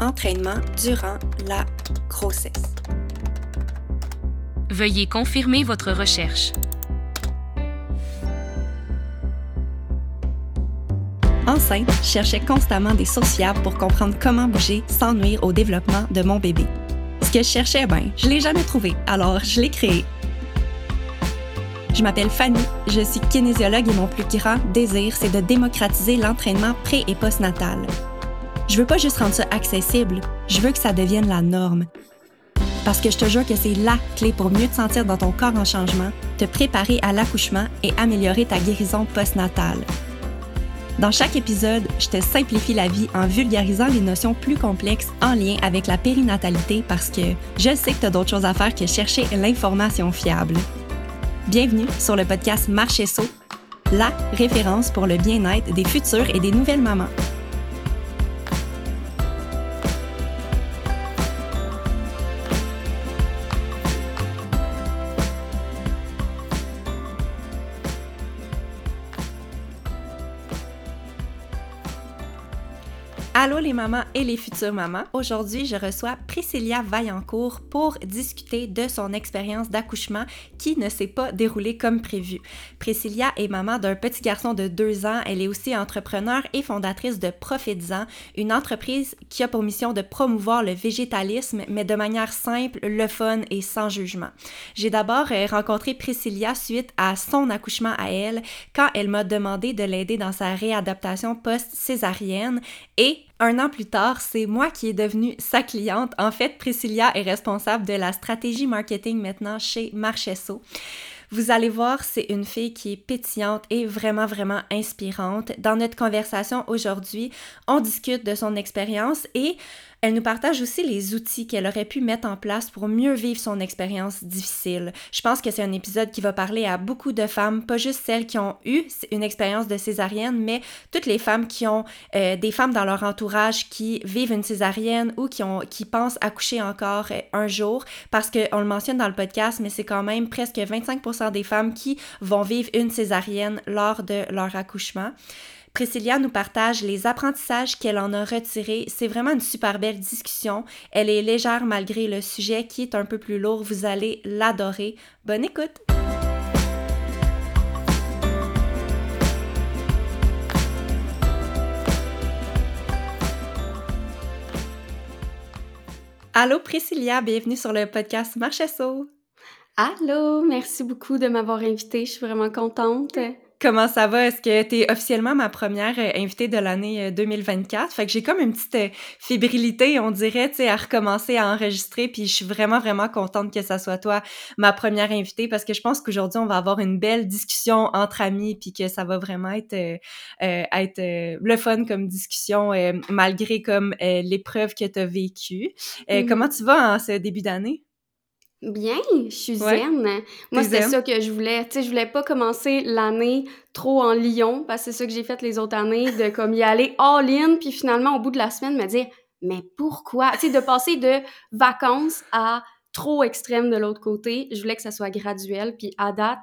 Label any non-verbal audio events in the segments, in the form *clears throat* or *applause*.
entraînement durant la grossesse. Veuillez confirmer votre recherche. Enceinte, je cherchais constamment des sources fiables pour comprendre comment bouger sans nuire au développement de mon bébé. Ce que je cherchais, ben, je l'ai jamais trouvé, alors je l'ai créé. Je m'appelle Fanny, je suis kinésiologue et mon plus grand désir, c'est de démocratiser l'entraînement pré- et postnatal. Je veux pas juste rendre ça accessible, je veux que ça devienne la norme. Parce que je te jure que c'est la clé pour mieux te sentir dans ton corps en changement, te préparer à l'accouchement et améliorer ta guérison postnatale. Dans chaque épisode, je te simplifie la vie en vulgarisant les notions plus complexes en lien avec la périnatalité parce que je sais que tu as d'autres choses à faire que chercher l'information fiable. Bienvenue sur le podcast Marcher Saut, la référence pour le bien-être des futures et des nouvelles mamans. Allô les mamans et les futures mamans. Aujourd'hui, je reçois Priscilla Vaillancourt pour discuter de son expérience d'accouchement qui ne s'est pas déroulée comme prévu. Priscilla est maman d'un petit garçon de deux ans. Elle est aussi entrepreneur et fondatrice de Profitsan, une entreprise qui a pour mission de promouvoir le végétalisme, mais de manière simple, le fun et sans jugement. J'ai d'abord euh, rencontré Priscilla suite à son accouchement à elle, quand elle m'a demandé de l'aider dans sa réadaptation post-césarienne et un an plus tard, c'est moi qui est devenue sa cliente. En fait, Priscilla est responsable de la stratégie marketing maintenant chez Marchesso. Vous allez voir, c'est une fille qui est pétillante et vraiment, vraiment inspirante. Dans notre conversation aujourd'hui, on discute de son expérience et elle nous partage aussi les outils qu'elle aurait pu mettre en place pour mieux vivre son expérience difficile. Je pense que c'est un épisode qui va parler à beaucoup de femmes, pas juste celles qui ont eu une expérience de césarienne, mais toutes les femmes qui ont euh, des femmes dans leur entourage qui vivent une césarienne ou qui, qui pensent accoucher encore euh, un jour, parce qu'on le mentionne dans le podcast, mais c'est quand même presque 25% des femmes qui vont vivre une césarienne lors de leur accouchement. Priscilla nous partage les apprentissages qu'elle en a retirés. C'est vraiment une super belle discussion. Elle est légère malgré le sujet qui est un peu plus lourd. Vous allez l'adorer. Bonne écoute! Allô Priscilla, bienvenue sur le podcast Marchesso. Allô, merci beaucoup de m'avoir invitée. Je suis vraiment contente. Comment ça va? Est-ce que tu es officiellement ma première euh, invitée de l'année 2024? Fait que j'ai comme une petite euh, fébrilité, on dirait, tu sais, à recommencer à enregistrer. Puis je suis vraiment, vraiment contente que ça soit toi ma première invitée parce que je pense qu'aujourd'hui, on va avoir une belle discussion entre amis puis que ça va vraiment être, euh, euh être euh, le fun comme discussion malgré comme l'épreuve que tu as vécue. Mm-hmm. Comment tu vas en ce début d'année? Bien, je suis zen. Moi, c'est ça que je voulais. Tu sais, je voulais pas commencer l'année trop en lion, parce que c'est ça que j'ai fait les autres années, de comme y aller all-in, puis finalement, au bout de la semaine, me dire, mais pourquoi? Tu sais, de passer de vacances à trop extrême de l'autre côté. Je voulais que ça soit graduel, puis à date,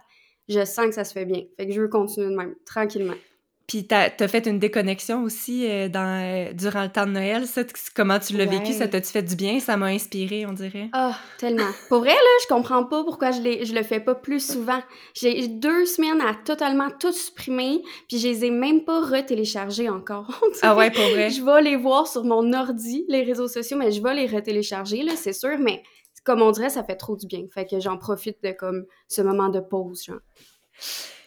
je sens que ça se fait bien. Fait que je veux continuer de même, tranquillement. Puis t'as as fait une déconnexion aussi euh, dans, euh, durant le temps de Noël. Ça, comment tu l'as vécu? Ça t'a-tu fait du bien? Ça m'a inspiré, on dirait. Ah, oh, tellement. Pour vrai, là, je comprends pas pourquoi je, je le fais pas plus souvent. J'ai deux semaines à totalement tout supprimer, puis je les ai même pas retéléchargés encore. *laughs* ah ouais, pour vrai? Je vais les voir sur mon ordi, les réseaux sociaux, mais je vais les retélécharger, là, c'est sûr, mais comme on dirait, ça fait trop du bien. Fait que j'en profite de comme ce moment de pause, genre.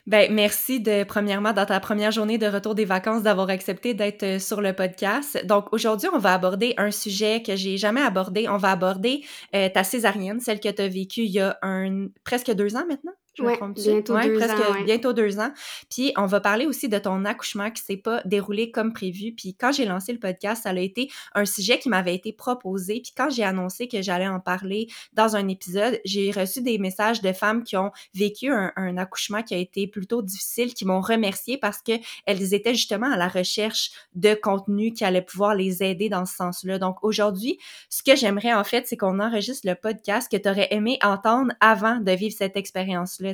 Ben, merci de, premièrement, dans ta première journée de retour des vacances, d'avoir accepté d'être euh, sur le podcast. Donc, aujourd'hui, on va aborder un sujet que j'ai jamais abordé. On va aborder euh, ta césarienne, celle que tu as vécue il y a un, presque deux ans maintenant? Je ouais, bientôt ouais, deux presque ans. Ouais. bientôt deux ans. Puis on va parler aussi de ton accouchement qui s'est pas déroulé comme prévu. Puis quand j'ai lancé le podcast, ça a été un sujet qui m'avait été proposé. Puis quand j'ai annoncé que j'allais en parler dans un épisode, j'ai reçu des messages de femmes qui ont vécu un, un accouchement qui a été plutôt difficile, qui m'ont remercié parce que elles étaient justement à la recherche de contenu qui allait pouvoir les aider dans ce sens-là. Donc aujourd'hui, ce que j'aimerais en fait, c'est qu'on enregistre le podcast que tu aurais aimé entendre avant de vivre cette expérience-là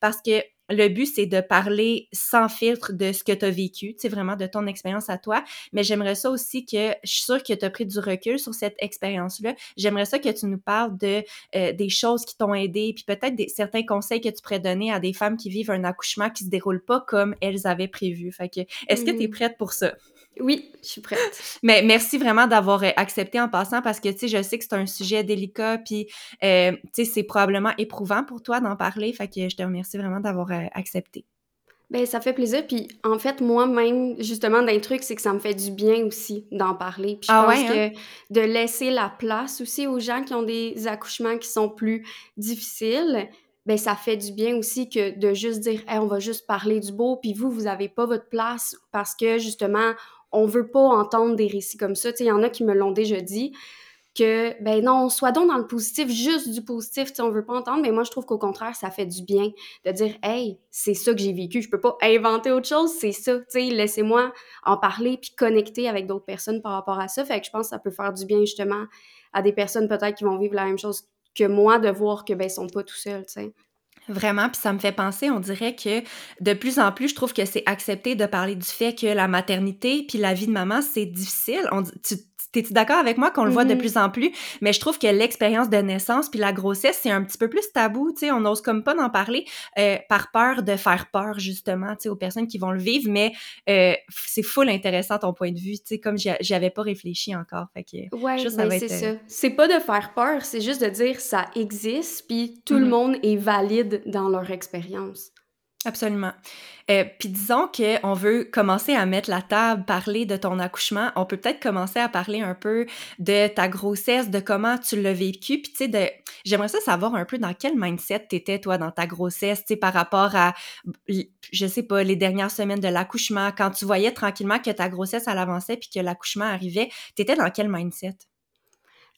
parce que le but, c'est de parler sans filtre de ce que tu as vécu, tu sais, vraiment de ton expérience à toi. Mais j'aimerais ça aussi que, je suis sûre que tu as pris du recul sur cette expérience-là. J'aimerais ça que tu nous parles de euh, des choses qui t'ont aidé, puis peut-être des, certains conseils que tu pourrais donner à des femmes qui vivent un accouchement qui se déroule pas comme elles avaient prévu. Fait que, est-ce que tu es mmh prête pour ça? Oui, je suis prête. *laughs* Mais merci vraiment d'avoir euh, accepté en passant parce que, tu sais, je sais que c'est un sujet délicat, puis, euh, tu sais, c'est probablement éprouvant pour toi d'en parler. Fait que je te remercie vraiment d'avoir euh, accepté. Ben, ça fait plaisir. Puis, en fait, moi-même, justement, d'un truc, c'est que ça me fait du bien aussi d'en parler. Puis, je ah pense hein? que de laisser la place aussi aux gens qui ont des accouchements qui sont plus difficiles, ben ça fait du bien aussi que de juste dire hey, on va juste parler du beau puis vous vous avez pas votre place parce que justement on veut pas entendre des récits comme ça. Tu sais, il y en a qui me l'ont déjà dit que, ben non, soit donc dans le positif, juste du positif, tu sais, on veut pas entendre, mais moi, je trouve qu'au contraire, ça fait du bien de dire, hey, c'est ça que j'ai vécu, je peux pas inventer autre chose, c'est ça, tu sais, laissez-moi en parler puis connecter avec d'autres personnes par rapport à ça. Fait que je pense que ça peut faire du bien, justement, à des personnes peut-être qui vont vivre la même chose que moi, de voir que, ben, ils sont pas tout seuls, tu sais. Vraiment, puis ça me fait penser, on dirait que de plus en plus, je trouve que c'est accepté de parler du fait que la maternité puis la vie de maman, c'est difficile. On, tu, T'es-tu d'accord avec moi qu'on le voit de mm-hmm. plus en plus? Mais je trouve que l'expérience de naissance puis la grossesse, c'est un petit peu plus tabou, tu sais, on n'ose comme pas d'en parler euh, par peur de faire peur, justement, tu sais, aux personnes qui vont le vivre, mais euh, c'est full intéressant ton point de vue, tu sais, comme j'y avais pas réfléchi encore, fait que... Ouais, c'est ça. Euh, c'est pas de faire peur, c'est juste de dire ça existe, puis tout le mm-hmm. monde est valide dans leur expérience. Absolument. Euh, Puis disons qu'on veut commencer à mettre la table, parler de ton accouchement. On peut peut-être commencer à parler un peu de ta grossesse, de comment tu l'as vécu. Puis tu sais, j'aimerais ça savoir un peu dans quel mindset t'étais, toi, dans ta grossesse, tu sais, par rapport à, je sais pas, les dernières semaines de l'accouchement, quand tu voyais tranquillement que ta grossesse, elle avançait puis que l'accouchement arrivait, t'étais dans quel mindset?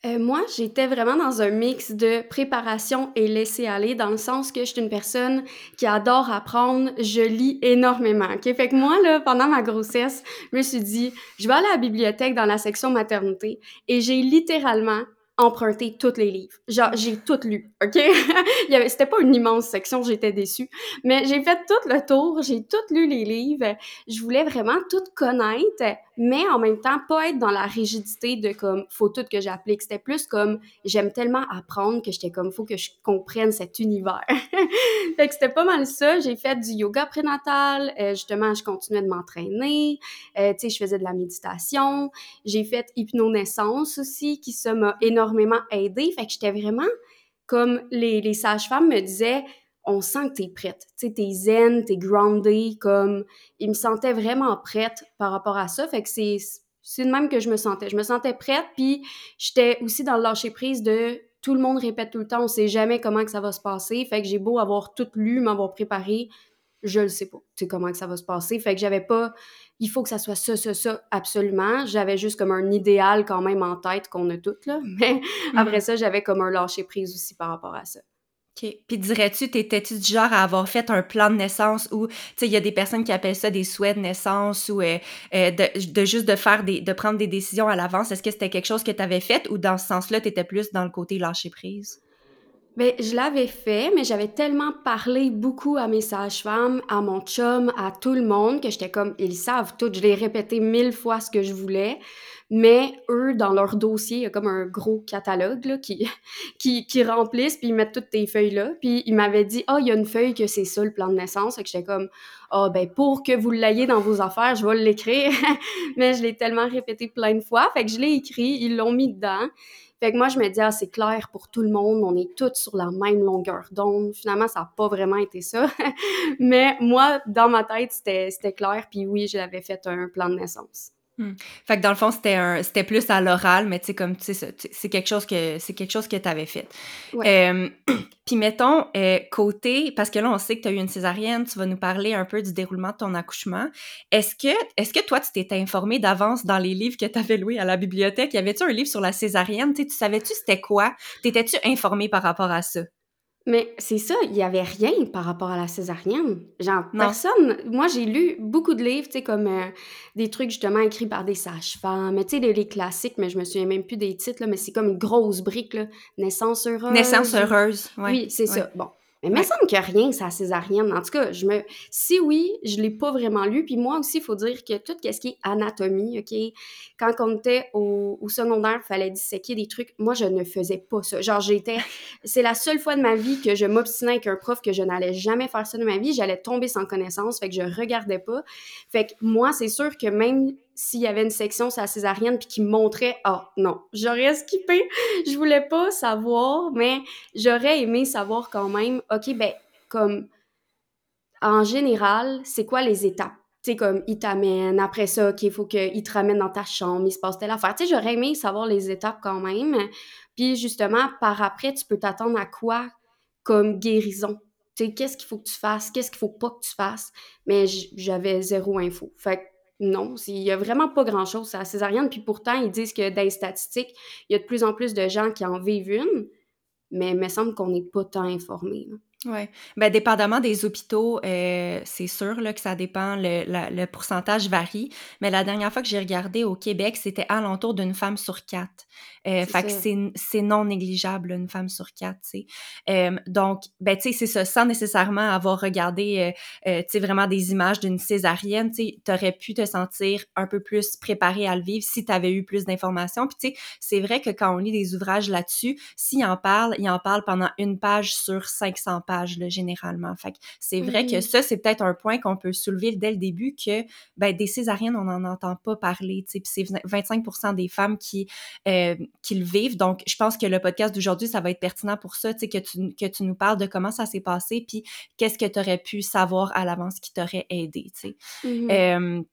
Euh, moi, j'étais vraiment dans un mix de préparation et laisser aller, dans le sens que je suis une personne qui adore apprendre. Je lis énormément. OK? Fait que moi, là, pendant ma grossesse, je me suis dit, je vais aller à la bibliothèque dans la section maternité et j'ai littéralement emprunté tous les livres. Genre, j'ai tout lu, OK? *laughs* C'était pas une immense section, j'étais déçue. Mais j'ai fait tout le tour, j'ai tout lu les livres. Je voulais vraiment tout connaître, mais en même temps, pas être dans la rigidité de comme, faut tout que j'applique. C'était plus comme, j'aime tellement apprendre que j'étais comme, faut que je comprenne cet univers. *laughs* fait que c'était pas mal ça. J'ai fait du yoga prénatal. Euh, justement, je continuais de m'entraîner. Euh, tu sais, je faisais de la méditation. J'ai fait hypnonaissance aussi, qui ça m'a énormément aidé. Fait que j'étais vraiment comme les, les sages-femmes me disaient, on sent que t'es prête. Tu sais, t'es zen, t'es grounded, comme... Ils me sentaient vraiment prête par rapport à ça. Fait que c'est... C'est de même que je me sentais. Je me sentais prête, puis j'étais aussi dans le lâcher-prise de tout le monde répète tout le temps, on sait jamais comment que ça va se passer. Fait que j'ai beau avoir tout lu, m'avoir préparé, je le sais pas, tu sais, comment que ça va se passer. Fait que j'avais pas, il faut que ça soit ça, ça, ça, absolument. J'avais juste comme un idéal quand même en tête qu'on a toutes, là. *laughs* Mais après mhm. ça, j'avais comme un lâcher-prise aussi par rapport à ça. OK. Puis dirais-tu, t'étais-tu du genre à avoir fait un plan de naissance ou, tu sais, il y a des personnes qui appellent ça des souhaits de naissance ou euh, euh, de, juste de faire des, de prendre des décisions à l'avance? Est-ce que c'était quelque chose que tu avais fait ou dans ce sens-là, tu étais plus dans le côté lâcher Bien, je l'avais fait, mais j'avais tellement parlé beaucoup à mes sages-femmes, à mon chum, à tout le monde, que j'étais comme, ils savent tout. Je l'ai répété mille fois ce que je voulais. Mais eux, dans leur dossier, il y a comme un gros catalogue là, qui, *laughs* qui, qui remplissent, puis ils mettent toutes tes feuilles là. Puis ils m'avaient dit, oh, il y a une feuille que c'est ça le plan de naissance. Et que j'étais comme, oh, ben pour que vous l'ayez dans vos affaires, je vais l'écrire. *laughs* Mais je l'ai tellement répété plein de fois. Fait que je l'ai écrit, ils l'ont mis dedans. Fait que moi, je me dis, ah, c'est clair pour tout le monde, on est tous sur la même longueur d'onde. Finalement, ça n'a pas vraiment été ça. *laughs* Mais moi, dans ma tête, c'était clair. Puis oui, j'avais fait un plan de naissance. Hmm. Fait que dans le fond, c'était un, c'était plus à l'oral, mais tu sais, comme, tu sais, c'est quelque chose que, c'est quelque chose que tu avais fait. *clears throat* Puis mettons, euh, côté, parce que là, on sait que tu as eu une césarienne, tu vas nous parler un peu du déroulement de ton accouchement. Est-ce que, est-ce que toi, tu t'étais informé d'avance dans les livres que tu avais loués à la bibliothèque? Y avait-tu un livre sur la césarienne? tu savais-tu c'était quoi? T'étais-tu informé par rapport à ça? Mais c'est ça, il y avait rien par rapport à la césarienne. Genre, personne. Moi, j'ai lu beaucoup de livres, tu sais, comme euh, des trucs justement écrits par des sages-femmes, tu sais, les, classiques, mais je me souviens même plus des titres, là, mais c'est comme une grosse brique, là. Naissance heureuse. Naissance heureuse, Oui, c'est ça. Bon. Mais il me semble que rien, c'est la césarienne. En tout cas, je me... si oui, je l'ai pas vraiment lu. Puis moi aussi, il faut dire que tout ce qui est anatomie, OK? Quand on était au, secondaire, il fallait disséquer des trucs. Moi, je ne faisais pas ça. Genre, j'étais... *laughs* C'est la seule fois de ma vie que je m'obstinais avec un prof que je n'allais jamais faire ça de ma vie. J'allais tomber sans connaissance. Fait que je regardais pas. Fait que moi, c'est sûr que même s'il y avait une section sur la césarienne puis qui montrait ah non j'aurais skippé. Je voulais pas savoir mais j'aurais aimé savoir quand même ok ben comme en général c'est quoi les étapes? Tu sais comme il t'amène après ça qu'il faut qu'il te ramène dans ta chambre il se passe telle affaire tu sais j'aurais aimé savoir les étapes quand même. Puis justement par après tu peux t'attendre à quoi comme guérison? Tu sais qu'est-ce qu'il faut que tu fasses? Qu'est-ce qu'il faut pas que tu fasses? Mais j'avais zéro info. Fait non, il y a vraiment pas grand-chose à césarienne. Puis pourtant, ils disent que dans les statistiques, il y a de plus en plus de gens qui en vivent une, mais il me semble qu'on n'est pas tant informés. Oui. Bien, dépendamment des hôpitaux, euh, c'est sûr là, que ça dépend, le, le, pourcentage varie. Mais la dernière fois que j'ai regardé au Québec, c'était alentour d'une femme sur quatre. Euh, fait que c'est non négligeable, une femme sur quatre, tu sais. Euh, donc, ben, tu sais, c'est ça, sans nécessairement avoir regardé, euh, euh tu sais, vraiment des images d'une césarienne, tu sais, t'aurais pu te sentir un peu plus préparé à le vivre si tu avais eu plus d'informations. Puis, tu sais, c'est vrai que quand on lit des ouvrages là-dessus, s'il en parle, il en parle pendant une page sur 500 pages, là, généralement. Fait c'est vrai que ça, c'est peut-être un point qu'on peut soulever dès le début que, ben, des césariennes, on n'en entend pas parler, puis c'est 25% des femmes qui qu'ils vivent. Donc, je pense que le podcast d'aujourd'hui, ça va être pertinent pour ça, que tu, que tu nous parles de comment ça s'est passé, puis qu'est-ce que tu aurais pu savoir à l'avance qui t'aurait aidé, tu sais. Mm-hmm.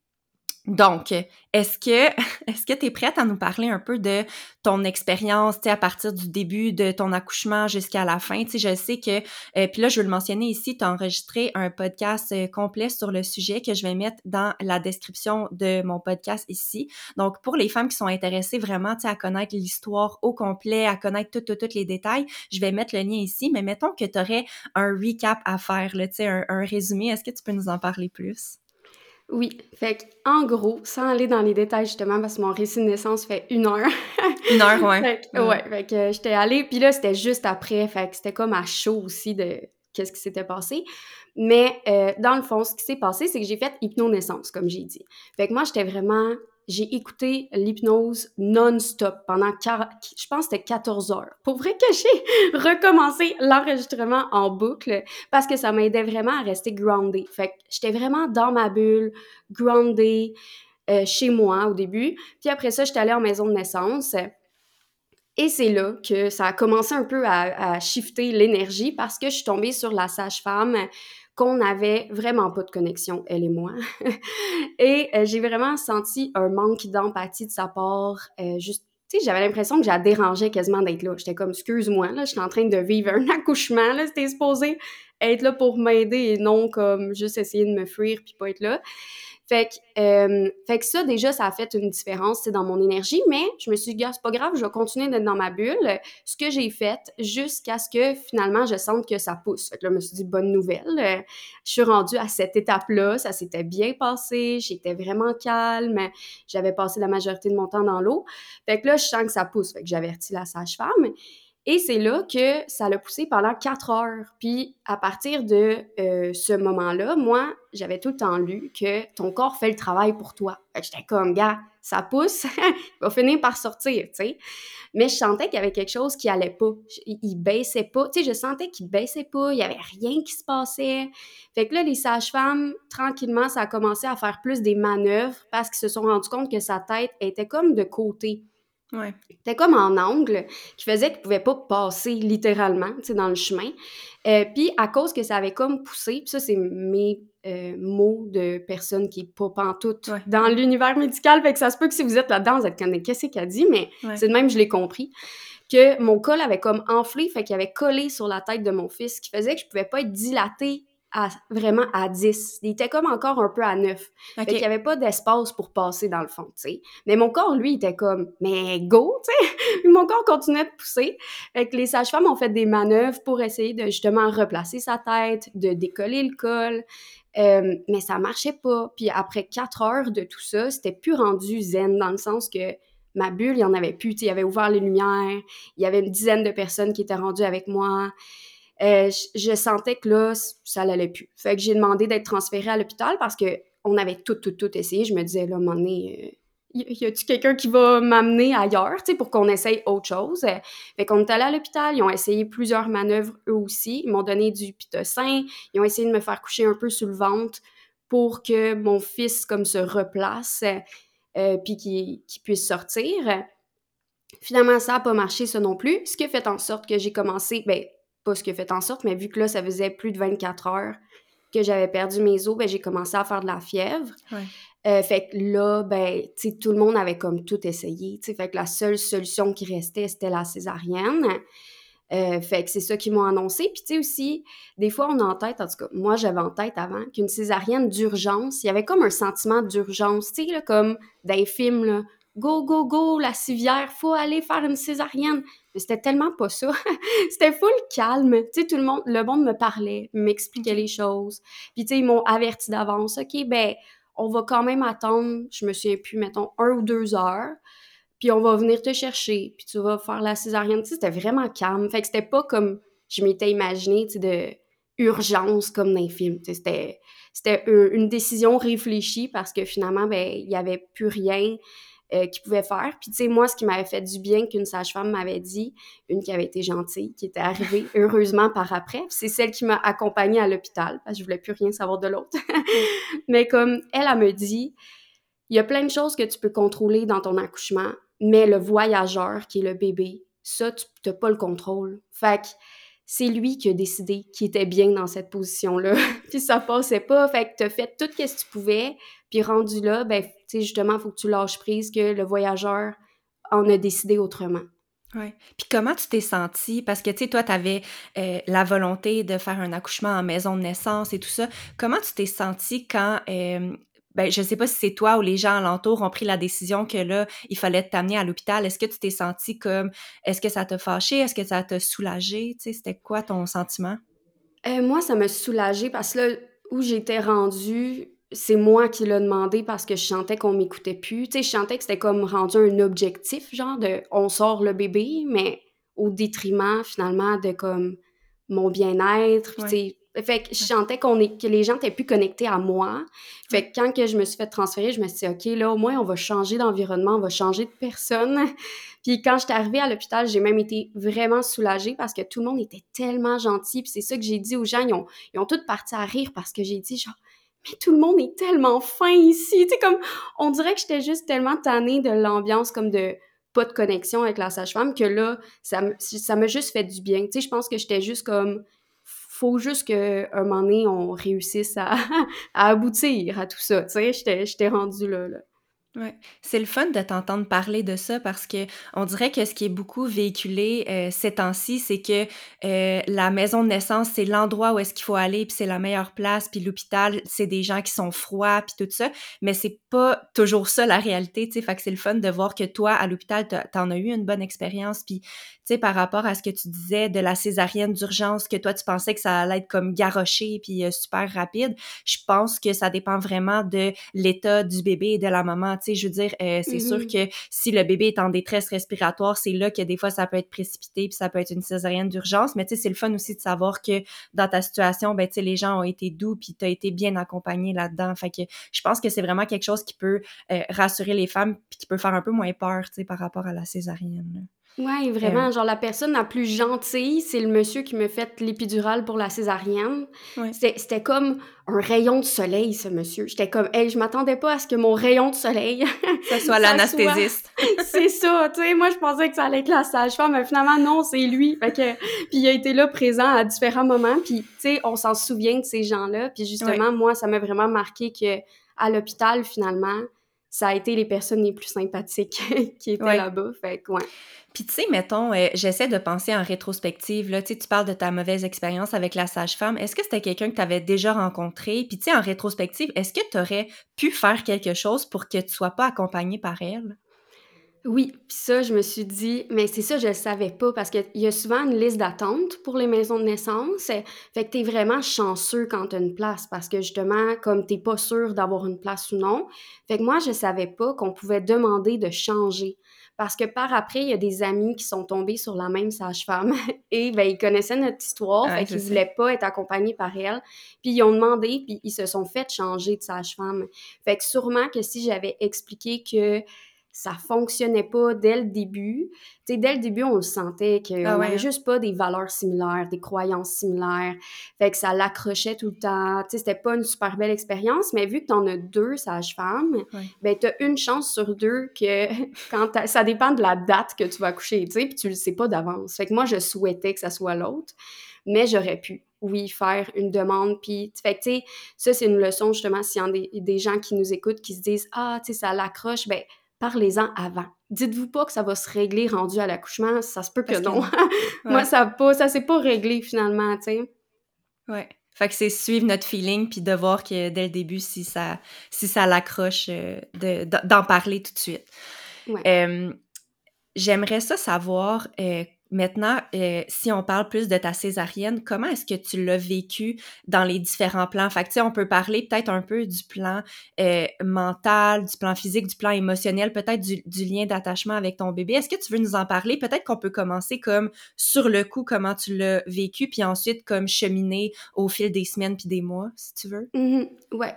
Donc, est-ce que *laughs* est-ce que tu es prête à nous parler un peu de ton expérience, tu sais, à partir du début de ton accouchement jusqu'à la fin? Tu sais, je sais que, euh, puis là, je veux le mentionner ici, tu as enregistré un podcast euh, complet sur le sujet que je vais mettre dans la description de mon podcast ici. Donc, pour les femmes qui sont intéressées vraiment, tu sais, à connaître l'histoire au complet, à connaître tous tout, les détails, je vais mettre le lien ici, mais mettons que tu aurais un recap à faire, tu sais, un résumé. Est-ce que tu peux nous en parler plus? Oui, fait en gros, sans aller dans les détails justement, parce que mon récit de naissance fait une heure. *laughs* une heure, ouais. fait, ouais, fait que j'étais allée, puis là, c'était juste après, fait que c'était comme à chaud aussi de qu'est-ce qui s'était passé. Mais euh, dans le fond, ce qui s'est passé, c'est que j'ai fait hypnonaissance, comme j'ai dit. Fait que moi, j'étais vraiment j'ai écouté l'hypnose non-stop pendant, je pense c'était 14 heures. Pour vrai que j'ai *laughs* recommencé l'enregistrement en boucle parce que ça m'aidait vraiment à rester grounded. Fait que j'étais vraiment dans ma bulle, grounded, euh, chez moi au début. Puis après ça, j'étais allée en maison de naissance. Et c'est là que ça a commencé un peu à, à shifter l'énergie parce que je suis tombée sur la sage-femme qu'on n'avait vraiment pas de connexion, elle et moi. *laughs* et euh, j'ai vraiment senti un manque d'empathie de sa part, euh, juste tu sais, j'avais l'impression que j'ai dérangé quasiment d'être là. J'étais comme, excuse-moi, là, je suis en train de vivre un *laughs* accouchement, là, c'était supposé être là pour m'aider et non comme juste essayer de me fuir puis pas être là. Fait que, euh, fait que ça, déjà, ça a fait une différence dans mon énergie, mais je me suis dit, c'est pas grave, je vais continuer d'être dans ma bulle. Ce que j'ai fait jusqu'à ce que finalement je sente que ça pousse. Fait que là, je me suis dit, bonne nouvelle. je suis rendue à cette étape-là, ça s'était bien passé, j'étais vraiment calme, j'avais passé la majorité de mon temps dans l'eau. Fait que là, je sens que ça pousse. Fait que j'avertis la sage-femme. Et c'est là que ça l'a poussé pendant quatre heures. Puis à partir de euh, ce moment-là, moi, j'avais tout le temps lu que ton corps fait le travail pour toi. J'étais comme, gars, ça pousse, il *laughs* va finir par sortir, tu sais. Mais je sentais qu'il y avait quelque chose qui allait pas. Il, baissait pas. Tu sais, je sentais qu'il baissait pas, il y avait rien qui se passait. Fait que là, les sages-femmes, tranquillement, ça a commencé à faire plus des manœuvres parce qu'ils se sont rendus compte que sa tête était comme de côté. Ouais. C'était comme en angle qui faisait qu'il pouvait pas passer littéralement, dans le chemin. Euh, puis à cause que ça avait comme poussé, puis ça c'est mes euh, mots de personne qui est pas pantoute dans l'univers médical, fait que ça se peut que si vous êtes là-dedans, vous êtes comme qu'est-ce qu'elle dit, mais c'est de même je l'ai compris que mon col avait comme enflé, fait qu'il avait collé sur la tête de mon fils, ce qui faisait que je pouvais pas être dilatée vraiment à 10. Il était comme encore un peu à 9. Fait qu'il n'y avait pas d'espace pour passer dans le fond, tu sais. Mais mon corps, lui, était comme, mais go, tu sais. *laughs* mon corps continuait de pousser. Fait que les sages-femmes ont fait des manœuvres pour essayer de justement replacer sa tête, de décoller le col. Euh, mais ça marchait pas. Puis après quatre heures de tout ça, c'était plus rendu zen dans le sens que ma bulle, il y en avait plus. Il y avait ouvert les lumières. Il y avait une dizaine de personnes qui étaient rendues avec moi. Euh, je, sentais que là, ça l'allait plus. Fait que j'ai demandé d'être transférée à l'hôpital parce que on avait tout, tout, tout essayé. Je me disais, là, à un euh, y a-tu quelqu'un qui va m'amener ailleurs, tu sais, pour qu'on essaye autre chose? Fait qu'on est allé à l'hôpital, ils ont essayé plusieurs manœuvres eux aussi. Ils m'ont donné du pitocin, ils ont essayé de me faire coucher un peu sur le ventre pour que mon fils, comme, se replace, euh, puis qu'il puisse sortir. Finalement, ça n'a pas marché, ça non plus. Ce qui a fait en sorte que j'ai commencé, ben, pas ce qui a fait en sorte, mais vu que là, ça faisait plus de 24 heures que j'avais perdu mes os, ben, j'ai commencé à faire de la fièvre. Euh, fait que là, ben, tout le monde avait comme tout essayé, fait que la seule solution qui restait, c'était la césarienne. Euh, fait que c'est ça qu'ils m'ont annoncé. Puis tu sais aussi, des fois on a en tête, en tout cas, moi j'avais en tête avant, qu'une césarienne d'urgence, il y avait comme un sentiment d'urgence, tu sais, comme dans les films, là, go, go, go, la civière, faut aller faire une césarienne. Mais c'était tellement pas ça. *laughs* c'était full calme. Tu sais, tout le monde, le monde me parlait, m'expliquait les choses. Puis, tu sais, ils m'ont averti d'avance. OK, ben, on va quand même attendre, je me souviens plus, mettons, un ou deux heures. Puis, on va venir te chercher. Puis, tu vas faire la césarienne. Tu sais, c'était vraiment calme. Fait que c'était pas comme je m'étais imaginé, tu sais, de urgence comme dans les films. C'était, c'était une décision réfléchie parce que finalement, ben, il y avait plus rien euh, qu'ils pouvaient faire. Puis, tu sais, moi, ce qui m'avait fait du bien qu'une sage-femme m'avait dit, une qui avait été gentille, qui était arrivée *laughs* heureusement par après, c'est celle qui m'a accompagnée à l'hôpital, parce que je voulais plus rien savoir de l'autre. *laughs* mais comme elle, elle me dit, il y a plein de choses que tu peux contrôler dans ton accouchement, mais le voyageur, qui est le bébé, ça, tu n'as pas le contrôle. Fait que c'est lui qui a décidé qu'il était bien dans cette position-là. *laughs* puis ça passait pas. Fait que t'as fait tout ce que tu pouvais. Puis rendu là, ben, tu sais, justement, il faut que tu lâches prise que le voyageur en a décidé autrement. Oui. Puis comment tu t'es sentie? Parce que, tu sais, toi, tu avais euh, la volonté de faire un accouchement en maison de naissance et tout ça. Comment tu t'es sentie quand, euh, ben, je sais pas si c'est toi ou les gens alentour ont pris la décision que là, il fallait t'amener à l'hôpital. Est-ce que tu t'es sentie comme, est-ce que ça t'a fâché? Est-ce que ça t'a soulagé? Tu sais, c'était quoi ton sentiment? Euh, moi, ça m'a soulagé parce que là, où j'étais rendue, c'est moi qui l'ai demandé parce que je sentais qu'on m'écoutait plus. Tu sais, je sentais que c'était comme rendu un objectif, genre de on sort le bébé, mais au détriment finalement de comme mon bien-être. Fait que je sentais qu'on est, que les gens étaient plus connectés à moi. Fait que quand que je me suis fait transférer, je me suis dit, OK, là, au moins, on va changer d'environnement, on va changer de personne. *laughs* Puis quand j'étais arrivée à l'hôpital, j'ai même été vraiment soulagée parce que tout le monde était tellement gentil. Puis c'est ça que j'ai dit aux gens, ils ont, ils ont tous parti à rire parce que j'ai dit, genre, tout le monde est tellement fin ici. Tu comme, on dirait que j'étais juste tellement tannée de l'ambiance, comme de pas de connexion avec la sage-femme, que là, ça m'a juste fait du bien. Tu sais, je pense que j'étais juste comme, faut juste qu'à un moment donné, on réussisse à, *laughs* à, aboutir à tout ça. Tu sais, j'étais rendue là. là. Ouais. C'est le fun de t'entendre parler de ça parce que on dirait que ce qui est beaucoup véhiculé euh, ces temps-ci, c'est que euh, la maison de naissance, c'est l'endroit où est-ce qu'il faut aller, puis c'est la meilleure place, puis l'hôpital, c'est des gens qui sont froids, puis tout ça. Mais c'est pas toujours ça la réalité, tu sais. Fait que c'est le fun de voir que toi, à l'hôpital, t'en as eu une bonne expérience, puis tu sais, par rapport à ce que tu disais de la césarienne d'urgence, que toi, tu pensais que ça allait être comme garoché, puis euh, super rapide, je pense que ça dépend vraiment de l'état du bébé et de la maman je veux dire, euh, c'est sûr mm-hmm. que si le bébé est en détresse respiratoire, c'est là que des fois ça peut être précipité puis ça peut être une césarienne d'urgence. Mais tu sais, c'est le fun aussi de savoir que dans ta situation, ben tu sais, les gens ont été doux puis tu as été bien accompagné là-dedans. Fait que je pense que c'est vraiment quelque chose qui peut euh, rassurer les femmes puis qui peut faire un peu moins peur, tu sais, par rapport à la césarienne. Oui, vraiment. Euh. genre, la personne la plus gentille, c'est le monsieur qui me fait l'épidurale pour la césarienne. C'était comme un rayon de soleil, ce monsieur. J'étais comme, hey, je m'attendais pas à ce que mon rayon de soleil. *laughs* ça soit *laughs* l'anesthésiste. *laughs* c'est ça, tu sais. Moi, je pensais que ça allait être la sage-femme, mais finalement, non, c'est lui. Fait que, puis il a été là présent à différents moments. Puis, tu sais, on s'en souvient de ces gens-là. Puis justement, moi, ça m'a vraiment marqué que à l'hôpital, finalement, ça a été les personnes les plus sympathiques *laughs* qui étaient là-bas. Fait que, ouais. Puis tu sais, mettons, euh, j'essaie de penser en rétrospective, là, tu parles de ta mauvaise expérience avec la sage-femme. Est-ce que c'était quelqu'un que tu avais déjà rencontré? Puis tu sais, en rétrospective, est-ce que tu aurais pu faire quelque chose pour que tu sois pas accompagnée par elle? Oui, puis ça, je me suis dit, mais c'est ça, je le savais pas parce qu'il y a souvent une liste d'attente pour les maisons de naissance. Fait que t'es vraiment chanceux quand t'as une place parce que justement, comme t'es pas sûr d'avoir une place ou non. Fait que moi, je savais pas qu'on pouvait demander de changer. Parce que par après, il y a des amis qui sont tombés sur la même sage-femme *laughs* et ben, ils connaissaient notre histoire, fait qu'ils voulaient pas être accompagnés par elle. Puis ils ont demandé, puis ils se sont fait changer de sage-femme. Fait que sûrement que si j'avais expliqué que ça fonctionnait pas dès le début. Tu sais, dès le début, on le sentait qu'on ah n'avait hein? juste pas des valeurs similaires, des croyances similaires. Fait que ça l'accrochait tout le temps. Tu sais, c'était pas une super belle expérience, mais vu que tu en as deux sages-femmes, ben tu as une chance sur deux que *laughs* quand ça dépend de la date que tu vas coucher, tu sais, puis tu le sais pas d'avance. Fait que moi, je souhaitais que ça soit l'autre, mais j'aurais pu oui, faire une demande. Puis, fait que, tu sais, ça, c'est une leçon, justement, s'il y a des, des, gens qui nous écoutent, qui se disent, ah, tu sais, ça l'accroche, ben, parlez-en avant. Dites-vous pas que ça va se régler rendu à l'accouchement, ça se peut que non. *laughs* Moi, ça pas, ça s'est pas réglé finalement, tu sais. Ouais. Fait que c'est suivre notre feeling puis de voir que dès le début, si ça, si ça l'accroche, euh, d'en parler tout de suite. Ouais. J'aimerais ça savoir euh, Maintenant, euh, si on parle plus de ta césarienne, comment est-ce que tu l'as vécu dans les différents plans? Fait que, on peut parler peut-être un peu du plan euh, mental, du plan physique, du plan émotionnel, peut-être du, lien d'attachement avec ton bébé. Est-ce que tu veux nous en parler? Peut-être qu'on peut commencer comme sur le coup, comment tu l'as vécu, puis ensuite comme cheminer au fil des semaines puis des mois, si tu veux. Mmh ouais.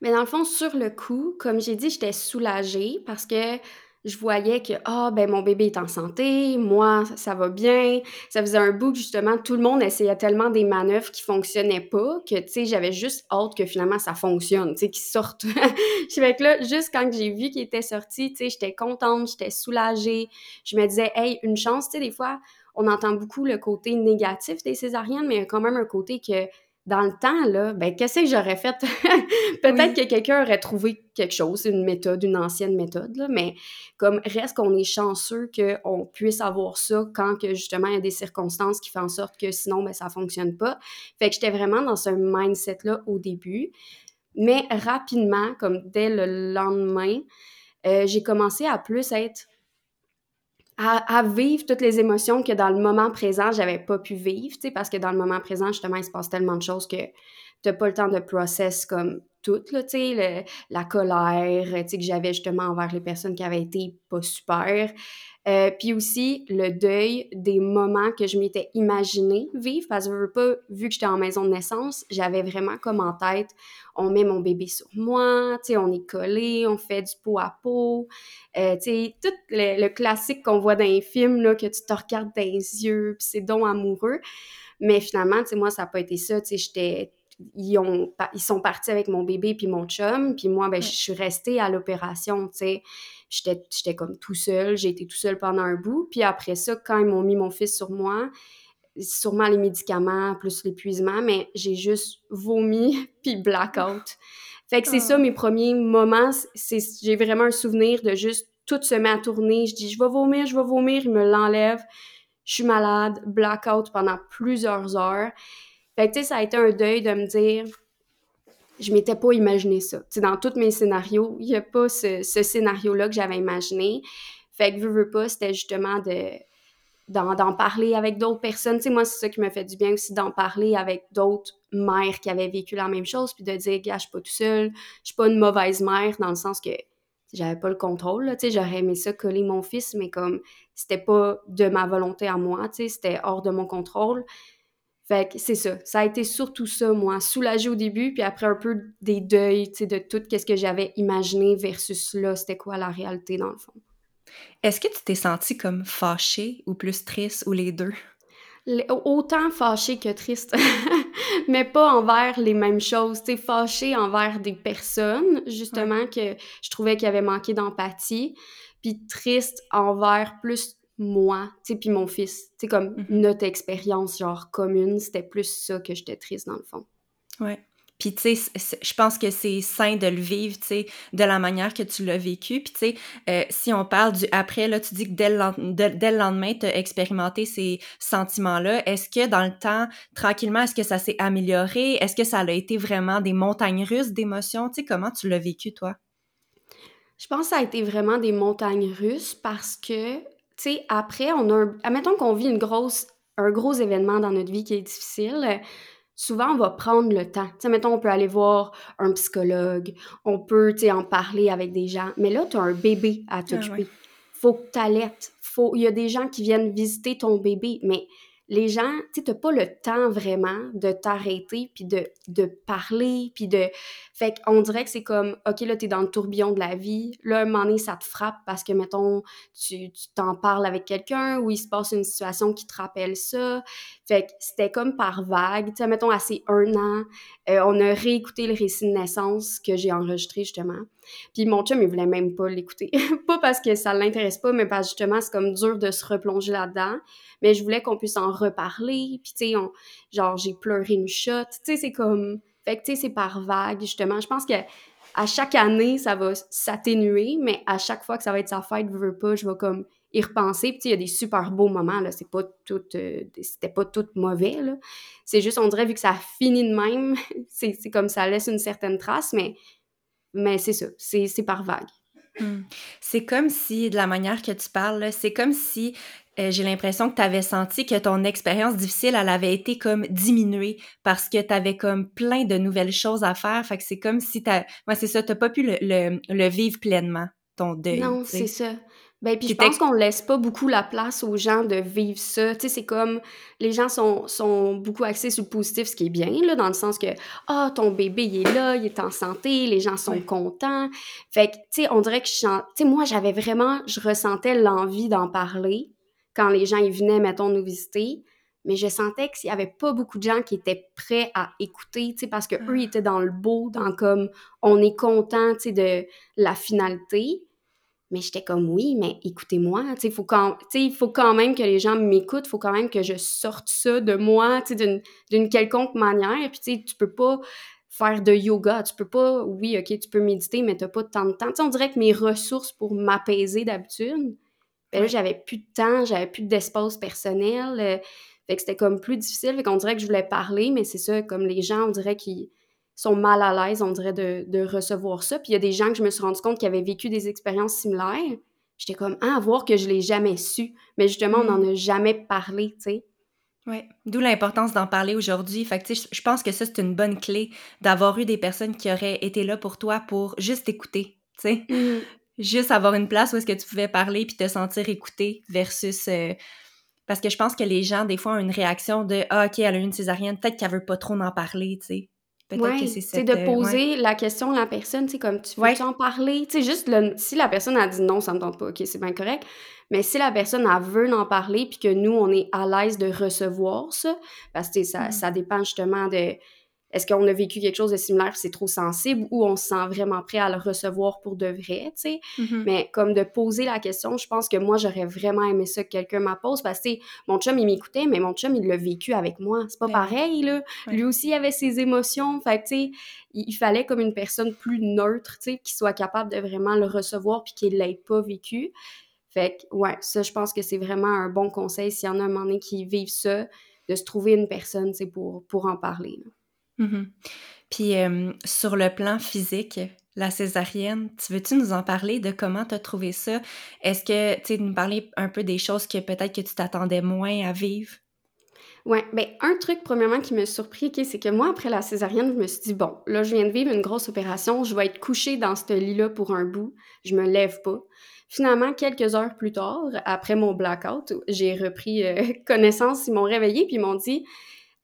Mais dans le fond, sur le coup, comme j'ai dit, j'étais soulagée parce que je voyais que ah ben mon bébé est en santé, moi ça va bien. Ça faisait un bout que justement tout le monde essayait tellement des manœuvres qui fonctionnaient pas que tu sais j'avais juste hâte que finalement ça fonctionne, tu sais qu'ils sortent. *laughs* je que là juste quand j'ai vu qu'il était sorti, tu sais j'étais contente, j'étais soulagée. Je me disais hey une chance, tu sais des fois on entend beaucoup le côté négatif des césariennes mais il y a quand même un côté que dans le temps, là, ben, qu'est-ce que j'aurais fait? *laughs* Peut-être que quelqu'un aurait trouvé quelque chose, une méthode, une ancienne méthode, là, mais comme reste qu'on est chanceux qu'on puisse avoir ça quand que justement il y a des circonstances qui font en sorte que sinon, ben, ça fonctionne pas. Fait que j'étais vraiment dans ce mindset-là au début. Mais rapidement, comme dès le lendemain, euh, j'ai commencé à plus être à, vivre toutes les émotions que dans le moment présent, j'avais pas pu vivre, parce que dans le moment présent, justement, il se passe tellement de choses que t'as pas le temps de process comme tout, là, tu sais, la colère, tu sais, que j'avais justement envers les personnes qui avaient été pas super. Euh, puis aussi le deuil des moments que je m'étais imaginé vivre, parce que pas, vu que j'étais en maison de naissance, j'avais vraiment comme en tête, on met mon bébé sur moi, tu sais, on est collé, on fait du pot à peau, euh, tu sais, tout le, classique qu'on voit dans les films, là, que tu te regardes dans les yeux, puis c'est donc amoureux. Mais finalement, tu sais, moi, ça n'a pas été ça, tu sais, j'étais ils, ont, ils sont partis avec mon bébé puis mon chum, puis moi, ben, je suis restée à l'opération, tu sais. J'étais comme tout seul, j'ai été tout seul pendant un bout, puis après ça, quand ils m'ont mis mon fils sur moi, sûrement les médicaments, plus l'épuisement, mais j'ai juste vomi *laughs* puis blackout. Fait que c'est ça, ah. mes premiers moments, j'ai vraiment un souvenir de juste tout se met à tourner, je dis « je vais vomir, je vais vomir », il me l'enlève, je suis malade, blackout pendant plusieurs heures. Fait que, tu sais, ça a été un deuil de me dire, je m'étais pas imaginé ça. Tu sais, dans tous mes scénarios, il y a pas ce, scénario-là que j'avais imaginé. Fait que, veux, veux pas, c'était justement de d'en parler avec d'autres personnes. Tu sais, moi, c'est ça qui me fait du bien aussi, d'en parler avec d'autres mères qui avaient vécu la même chose, puis de dire, gars, je suis pas tout seul, je suis pas une mauvaise mère, dans le sens que j'avais pas le contrôle, tu sais, j'aurais aimé ça coller mon fils, mais comme c'était pas de ma volonté à moi, tu sais, c'était hors de mon contrôle. Fait que c'est ça. Ça a été surtout ça, moi. Soulagée au début, puis après un peu des deuils, tu sais, de tout ce que j'avais imaginé versus là, c'était quoi la réalité dans le fond. Est-ce que tu t'es sentie comme fâchée ou plus triste ou les deux? autant fâchée que triste, *laughs* mais pas envers les mêmes choses. Tu sais, fâchée envers des personnes, justement, que je trouvais qu'il y avait manqué d'empathie, puis triste envers plus moi, tu sais, puis mon fils. Tu sais, comme mm-hmm. notre expérience, genre, commune, c'était plus ça que j'étais triste, dans le fond. Ouais. Puis, tu sais, je pense que c'est sain de le vivre, tu sais, de la manière que tu l'as vécu. Puis, tu sais, euh, si on parle du après, là, tu dis que dès le, dès le lendemain, tu as expérimenté ces sentiments-là. Est-ce que dans le temps, tranquillement, est-ce que ça s'est amélioré? Est-ce que ça a été vraiment des montagnes russes d'émotions? Tu sais, comment tu l'as vécu, toi? Je pense que ça a été vraiment des montagnes russes parce que, tu sais, après, on a un... Admettons qu'on vit une grosse, un gros événement dans notre vie qui est difficile, souvent, on va prendre le temps. Tu sais, mettons, on peut aller voir un psychologue, on peut, tu sais, en parler avec des gens. Mais là, tu as un bébé à t'occuper. Ah Faut que tu allaites. Faut... Il y a des gens qui viennent visiter ton bébé, mais les gens, tu sais, pas le temps vraiment de t'arrêter, puis de, de parler, puis de... Fait qu'on dirait que c'est comme, OK, là, t'es dans le tourbillon de la vie. Là, un moment donné, ça te frappe parce que, mettons, tu t'en parles avec quelqu'un ou il se passe une situation qui te rappelle ça. Fait que c'était comme par vague. Tu sais, mettons, assez un an, euh, on a réécouté le récit de naissance que j'ai enregistré, justement. Puis mon chum, il voulait même pas l'écouter. *laughs* pas parce que ça l'intéresse pas, mais parce que, justement, c'est comme dur de se replonger là-dedans mais je voulais qu'on puisse en reparler. Puis, tu sais, genre, j'ai pleuré une shot. Tu sais, c'est comme. Fait que, tu sais, c'est par vague, justement. Je pense que à chaque année, ça va s'atténuer, mais à chaque fois que ça va être sa fête, je veux pas, je vais comme y repenser. Puis, il y a des super beaux moments, là. C'est pas tout. Euh, c'était pas tout mauvais, là. C'est juste, on dirait, vu que ça finit de même, *laughs* c'est comme ça laisse une certaine trace, mais, mais c'est ça. C'est par vague. Hmm. C'est comme si, de la manière que tu parles, c'est comme si euh, j'ai l'impression que tu avais senti que ton expérience difficile, elle avait été comme diminuée parce que tu avais comme plein de nouvelles choses à faire. Fait que c'est comme si t'as... Moi, c'est ça, t'as pas pu le, le, vivre pleinement, ton deuil. Non, c'est ça. Ben, puis je pense qu'on laisse pas beaucoup la place aux gens de vivre ça. Tu sais, c'est comme les gens sont, sont beaucoup axés sur le positif, ce qui est bien, là, dans le sens que ah, ton bébé, il est là, il est en santé, les gens sont contents. Fait que, tu sais, on dirait que je Tu sais, moi, j'avais vraiment, je ressentais l'envie d'en parler quand les gens ils venaient, mettons, nous visiter. Mais je sentais qu'il n'y avait pas beaucoup de gens qui étaient prêts à écouter, tu sais, parce qu'eux, ils ah. étaient dans le beau, dans comme on est content, tu sais, de la finalité. Mais j'étais comme oui, mais écoutez-moi, faut quand, il faut quand même que les gens m'écoutent, il faut quand même que je sorte ça de moi, d'une quelconque manière. Puis, tu peux pas faire de yoga, tu peux pas, oui, ok, tu peux méditer, mais tu n'as pas tant de temps. On dirait que mes ressources pour m'apaiser d'habitude, ben là, j'avais plus de temps, j'avais plus d'espace personnel. Euh, fait que c'était comme plus difficile. Fait qu'on dirait que je voulais parler, mais c'est ça, comme les gens, on dirait qu'ils sont mal à l'aise, on dirait, de, de recevoir ça. Puis il y a des gens que je me suis rendu compte qui avaient vécu des expériences similaires. J'étais comme, ah, à voir que je l'ai jamais su. Mais justement, on n'en mm. a jamais parlé, tu sais. Oui, d'où l'importance d'en parler aujourd'hui. Fait que, je pense que ça, c'est une bonne clé d'avoir eu des personnes qui auraient été là pour toi pour juste écouter, tu sais. Mm juste avoir une place où est-ce que tu pouvais parler puis te sentir écouté versus euh, parce que je pense que les gens des fois ont une réaction de ah ok elle a eu une césarienne peut-être qu'elle veut pas trop en parler tu sais peut-être que c'est c'est de euh, poser la question à la personne tu sais comme tu veux en parler? Tu sais juste si la personne a dit non ça me tente pas ok c'est bien correct mais si la personne a veut en parler puis que nous on est à l'aise de recevoir ça parce que ça, mm. ça dépend justement de est-ce qu'on a vécu quelque chose de similaire, c'est trop sensible ou on se sent vraiment prêt à le recevoir pour de vrai, tu sais? Mm-hmm. Mais comme de poser la question, je pense que moi, j'aurais vraiment aimé ça que quelqu'un m'a pose parce que, mon chum, il m'écoutait, mais mon chum, il l'a vécu avec moi. C'est pas pareil, là. Lui aussi, il avait ses émotions. Fait tu sais, il, fallait comme une personne plus neutre, tu sais, qui soit capable de vraiment le recevoir puis qu'il l'ait pas vécu. Fait que, ouais, ça, je pense que c'est vraiment un bon conseil s'il y en a un moment donné qui vivent ça, de se trouver une personne, tu sais, pour, pour en parler. Mmh Puis sur le plan physique, la césarienne, tu veux-tu nous en parler de comment tu as trouvé ça? Est-ce que tu sais, nous parler un peu des choses que peut-être que tu t'attendais moins à vivre? Oui, bien, un truc, premièrement, qui m'a surpris, c'est que moi, après la césarienne, je me suis dit, bon, là, je viens de vivre une grosse opération, je vais être couchée dans ce lit-là pour un bout, je me lève pas. Finalement, quelques heures plus tard, après mon blackout, j'ai repris euh, *laughs* connaissance, ils m'ont réveillée, puis ils m'ont dit,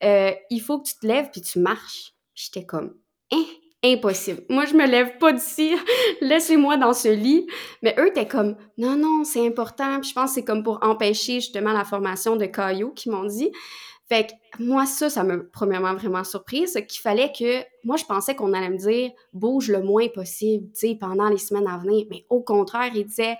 euh, il faut que tu te lèves puis tu marches. J'étais comme, hein, impossible. Moi, je me lève pas d'ici. *laughs* Laissez-moi dans ce lit. Mais eux étaient comme, non, non, c'est important. Puis je pense que c'est comme pour empêcher justement la formation de caillots qui m'ont dit. Fait que moi, ça, ça m'a premièrement vraiment surprise, qu'il fallait que, moi, je pensais qu'on allait me dire, bouge le moins possible, tu sais, pendant les semaines à venir. Mais au contraire, ils disaient,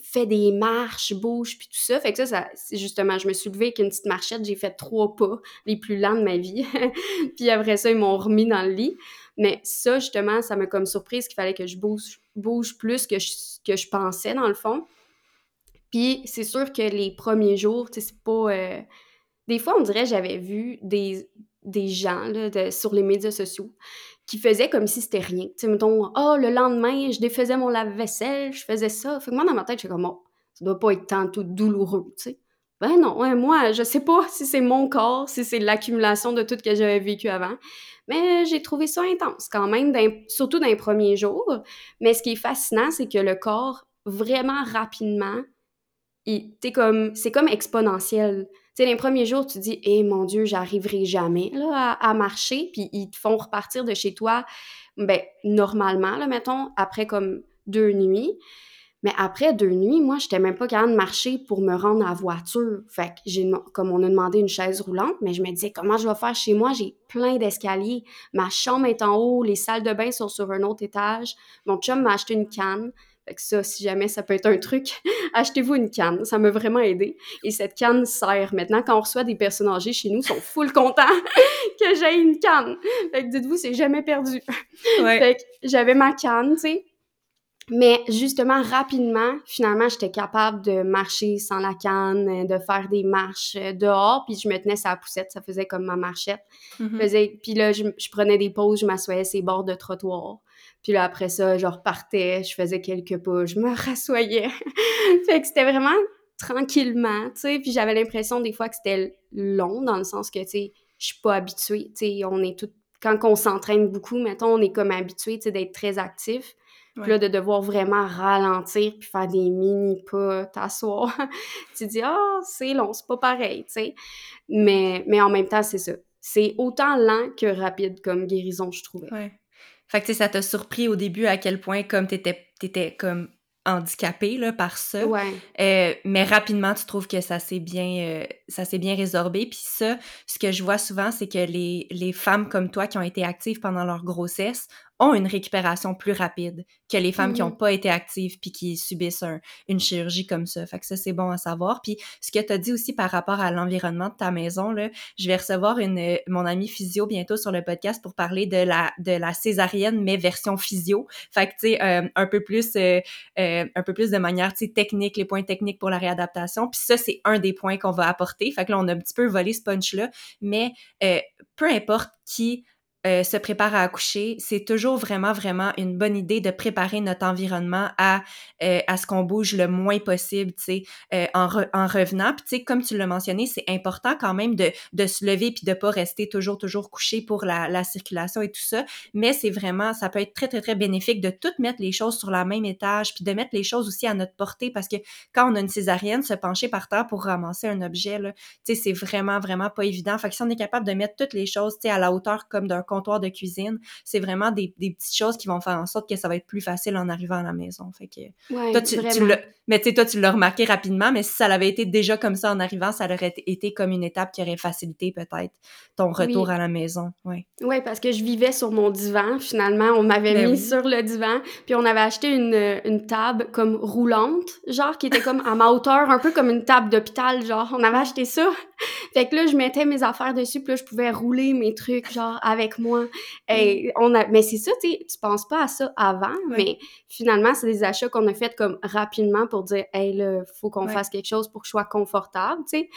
fait des marches, bouge, puis tout ça. Fait que ça, c'est justement, je me suis levée avec une petite marchette, j'ai fait trois pas, les plus lents de ma vie. *laughs* puis après ça, ils m'ont remis dans le lit. Mais ça, justement, ça m'a comme surprise qu'il fallait que je bouge, bouge plus que je, que je pensais, dans le fond. Puis c'est sûr que les premiers jours, tu sais, c'est pas... Euh, des fois, on dirait j'avais vu des, des gens là, sur les médias sociaux qui faisait comme si c'était rien. Tu sais, mettons, oh, le lendemain, je défaisais mon lave-vaisselle, je faisais ça. Fait que moi, dans ma tête, j'étais comme, oh, ça doit pas être tant tout douloureux, tu sais. Ben non, moi, je sais pas *laughs* si c'est mon corps, si c'est l'accumulation de tout ce que j'avais vécu avant. Mais j'ai trouvé ça intense quand même, surtout dans les premiers jours. Mais ce qui est fascinant, c'est que le corps, vraiment rapidement, comme, c'est comme exponentiel. Sais, les premiers jours, tu dis, eh mon Dieu, j'arriverai jamais là, à, marcher. Puis ils te font repartir de chez toi, ben, normalement, là, mettons, après comme deux nuits. Mais après deux nuits, moi, j'étais même pas capable de marcher pour me rendre à la voiture. Fait que j'ai, comme on a demandé une chaise roulante, mais je me disais, comment je vais faire chez moi? J'ai plein d'escaliers. Ma chambre est en haut, les salles de bain sont sur un autre étage. Mon chum m'a acheté une canne. Fait que ça, si jamais ça peut être un truc, *laughs* achetez-vous une canne. Ça m'a vraiment aidé. Et cette canne sert. Maintenant, quand on reçoit des personnes âgées chez nous, ils sont full contents *laughs* que j'ai une canne. Fait que dites-vous, c'est jamais perdu. *laughs* Fait que j'avais ma canne, tu sais. Mais justement, rapidement, finalement, j'étais capable de marcher sans la canne, de faire des marches euh, dehors, puis je me tenais sur la poussette, ça faisait comme ma marchette. Mm-hmm. Puis là, je, prenais des pauses, je m'assoyais sur les bords de trottoir. Puis là, après ça, je repartais, je faisais quelques pas, je me *laughs* rassoyais. fait que c'était vraiment tranquillement, tu sais. Puis j'avais l'impression des fois que c'était long, dans le sens que, tu sais, je suis pas habituée, tu sais, on est tout... Quand on s'entraîne beaucoup, mettons, on est comme habitué, tu sais, d'être très actif. Puis là, de devoir vraiment ralentir puis faire des mini pas, t'asseoir. *laughs* tu dis, ah, oh, c'est long, c'est pas pareil, tu sais. Mais, mais en même temps, c'est ça. C'est autant lent que rapide comme guérison, je trouvais. Ouais. Fait que, tu sais, ça t'a surpris au début à quel point, comme t'étais, t'étais comme handicapé là, par ça. Euh, mais rapidement, tu trouves que ça s'est bien, euh, ça s'est bien résorbé. Puis ça, ce que je vois souvent, c'est que les, les femmes comme toi qui ont été actives pendant leur grossesse ont une récupération plus rapide que les femmes qui n'ont mm-hmm. pas été actives puis qui subissent une chirurgie comme ça. Fait que ça, c'est bon à savoir. Puis ce que tu as dit aussi par rapport à l'environnement de ta maison, là, je vais recevoir une, mon ami physio bientôt sur le podcast pour parler de la, de la césarienne, mais version physio. Fait que, tu sais, euh, un peu plus, euh, euh, un peu plus de manière, tu sais, technique, les points techniques pour la réadaptation. Puis ça, c'est un des points qu'on va apporter. Fait que là, on a un petit peu volé ce punch-là. Mais peu importe qui euh, se prépare à accoucher, c'est toujours vraiment, vraiment une bonne idée de préparer notre environnement à, euh, à ce qu'on bouge le moins possible, tu sais, euh, en, en revenant. Puis, tu sais, comme tu l'as mentionné, c'est important quand même de, de se lever puis de pas rester toujours, toujours couché pour la, la circulation et tout ça. Mais c'est vraiment, ça peut être très, très, très bénéfique de tout mettre les choses sur la même étage puis de mettre les choses aussi à notre portée parce que quand on a une césarienne, se pencher par terre pour ramasser un objet, tu sais, c'est vraiment, vraiment pas évident. Fait que si on est capable de mettre toutes les choses, tu sais, à la hauteur comme d'un comptoir de cuisine. C'est vraiment des, petites choses qui vont faire en sorte que ça va être plus facile en arrivant à la maison. Fait que, toi, tu, mais tu sais, toi, tu l'as remarqué rapidement, mais si ça avait été déjà comme ça en arrivant, ça aurait été comme une étape qui aurait facilité peut-être ton retour à la maison. Oui, ouais, parce que je vivais sur mon divan. Finalement, on m'avait ben mis sur le divan, puis on avait acheté une, une table comme roulante, genre qui était comme à ma hauteur, un peu comme une table d'hôpital, genre. On avait acheté ça. fait que là, je mettais mes affaires dessus, puis là, je pouvais rouler mes trucs, genre, avec moi. Et on a... Mais c'est ça, tu sais, tu penses pas à ça avant, mais finalement, c'est des achats qu'on a fait comme rapidement pour dire, hey, là, faut qu'on fasse quelque chose pour que je sois confortable, tu sais.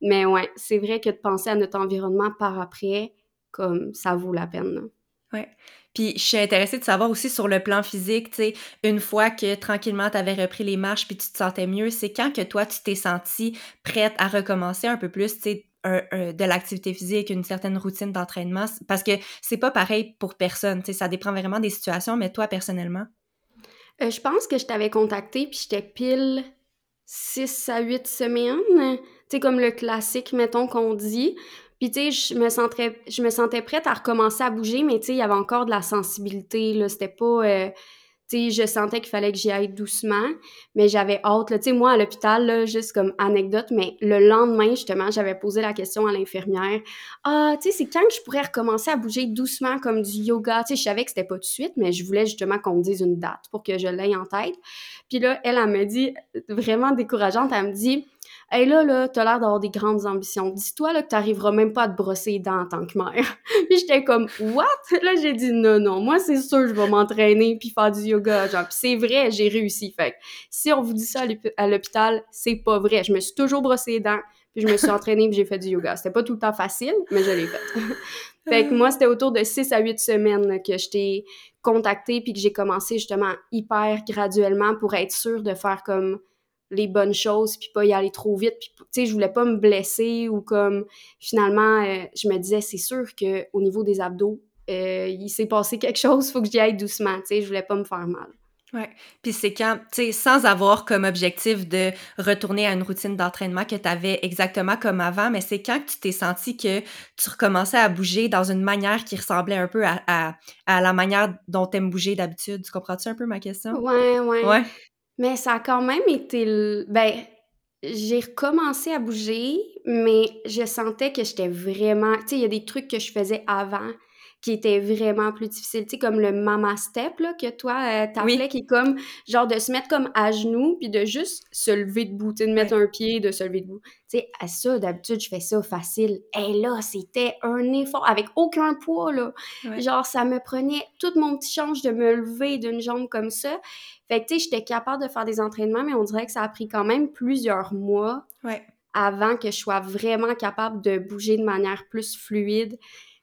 Mais ouais, c'est vrai que de penser à notre environnement par après, comme ça vaut la peine. Ouais. Puis je suis intéressée de savoir aussi sur le plan physique, tu sais, une fois que tranquillement tu avais repris les marches puis tu te sentais mieux, c'est quand que toi tu t'es sentie prête à recommencer un peu plus, tu sais, de l'activité physique, une certaine routine d'entraînement, parce que c'est pas pareil pour personne, ça dépend vraiment des situations, mais toi personnellement? Euh, je pense que je t'avais contacté, puis j'étais pile 6 à 8 semaines. Tu comme le classique, mettons, qu'on dit. Puis, tu sais, je me, sentais, je me sentais prête à recommencer à bouger, mais tu sais, il y avait encore de la sensibilité, là. C'était pas... Euh, sais, je sentais qu'il fallait que j'y aille doucement, mais j'avais hâte. Tu sais, moi, à l'hôpital, juste comme anecdote, mais le lendemain, justement, j'avais posé la question à l'infirmière. Ah, tu sais, c'est quand que je pourrais recommencer à bouger doucement comme du yoga? Tu sais, je savais que c'était pas tout de suite, mais je voulais justement qu'on me dise une date pour que je l'aie en tête. Puis là, elle, elle me dit, vraiment décourageante, elle me dit Hey là, là, t'as l'air d'avoir des grandes ambitions. Dis-toi là que t'arriveras même pas à te brosser les dents en tant que mère. *laughs* puis j'étais comme What? Là, j'ai dit non, non, moi c'est sûr je vais m'entraîner puis faire du yoga. Genre, c'est vrai, j'ai réussi. Fait si on vous dit ça à l'hôpital, c'est pas vrai. Je me suis toujours brossé les dents, puis je me suis entraînée puis j'ai fait du yoga. C'était pas tout le temps facile, mais je l'ai fait. *laughs* Fait que moi, c'était autour de 6 à 8 semaines que je t'ai contacté puis que j'ai commencé justement hyper graduellement pour être sûre de faire comme les bonnes choses puis pas y aller trop vite puis tu sais je voulais pas me blesser ou comme finalement euh, je me disais c'est sûr que au niveau des abdos euh, il s'est passé quelque chose faut que j'y aille doucement tu sais je voulais pas me faire mal Ouais. Puis c'est quand, tu sais, sans avoir comme objectif de retourner à une routine d'entraînement que tu avais exactement comme avant, mais c'est quand tu t'es senti que tu recommençais à bouger dans une manière qui ressemblait un peu à, à, la manière dont tu aimes bouger d'habitude. Tu comprends-tu un peu ma question? Ouais, ouais. Ouais. Mais ça a quand même été. Ben, j'ai recommencé à bouger, mais je sentais que j'étais vraiment. Tu sais, il y a des trucs que je faisais avant qui était vraiment plus difficile, tu sais, comme le mama step, là, que toi, euh, t'appelais, qui est comme, genre, de se mettre comme à genoux, puis de juste se lever debout, tu sais, de mettre un pied, de se lever debout. Tu sais, à ça, d'habitude, je fais ça facile. Et là, c'était un effort, avec aucun poids, là. Genre, ça me prenait tout mon petit change de me lever d'une jambe comme ça. Fait que, tu sais, j'étais capable de faire des entraînements, mais on dirait que ça a pris quand même plusieurs mois avant que je sois vraiment capable de bouger de manière plus fluide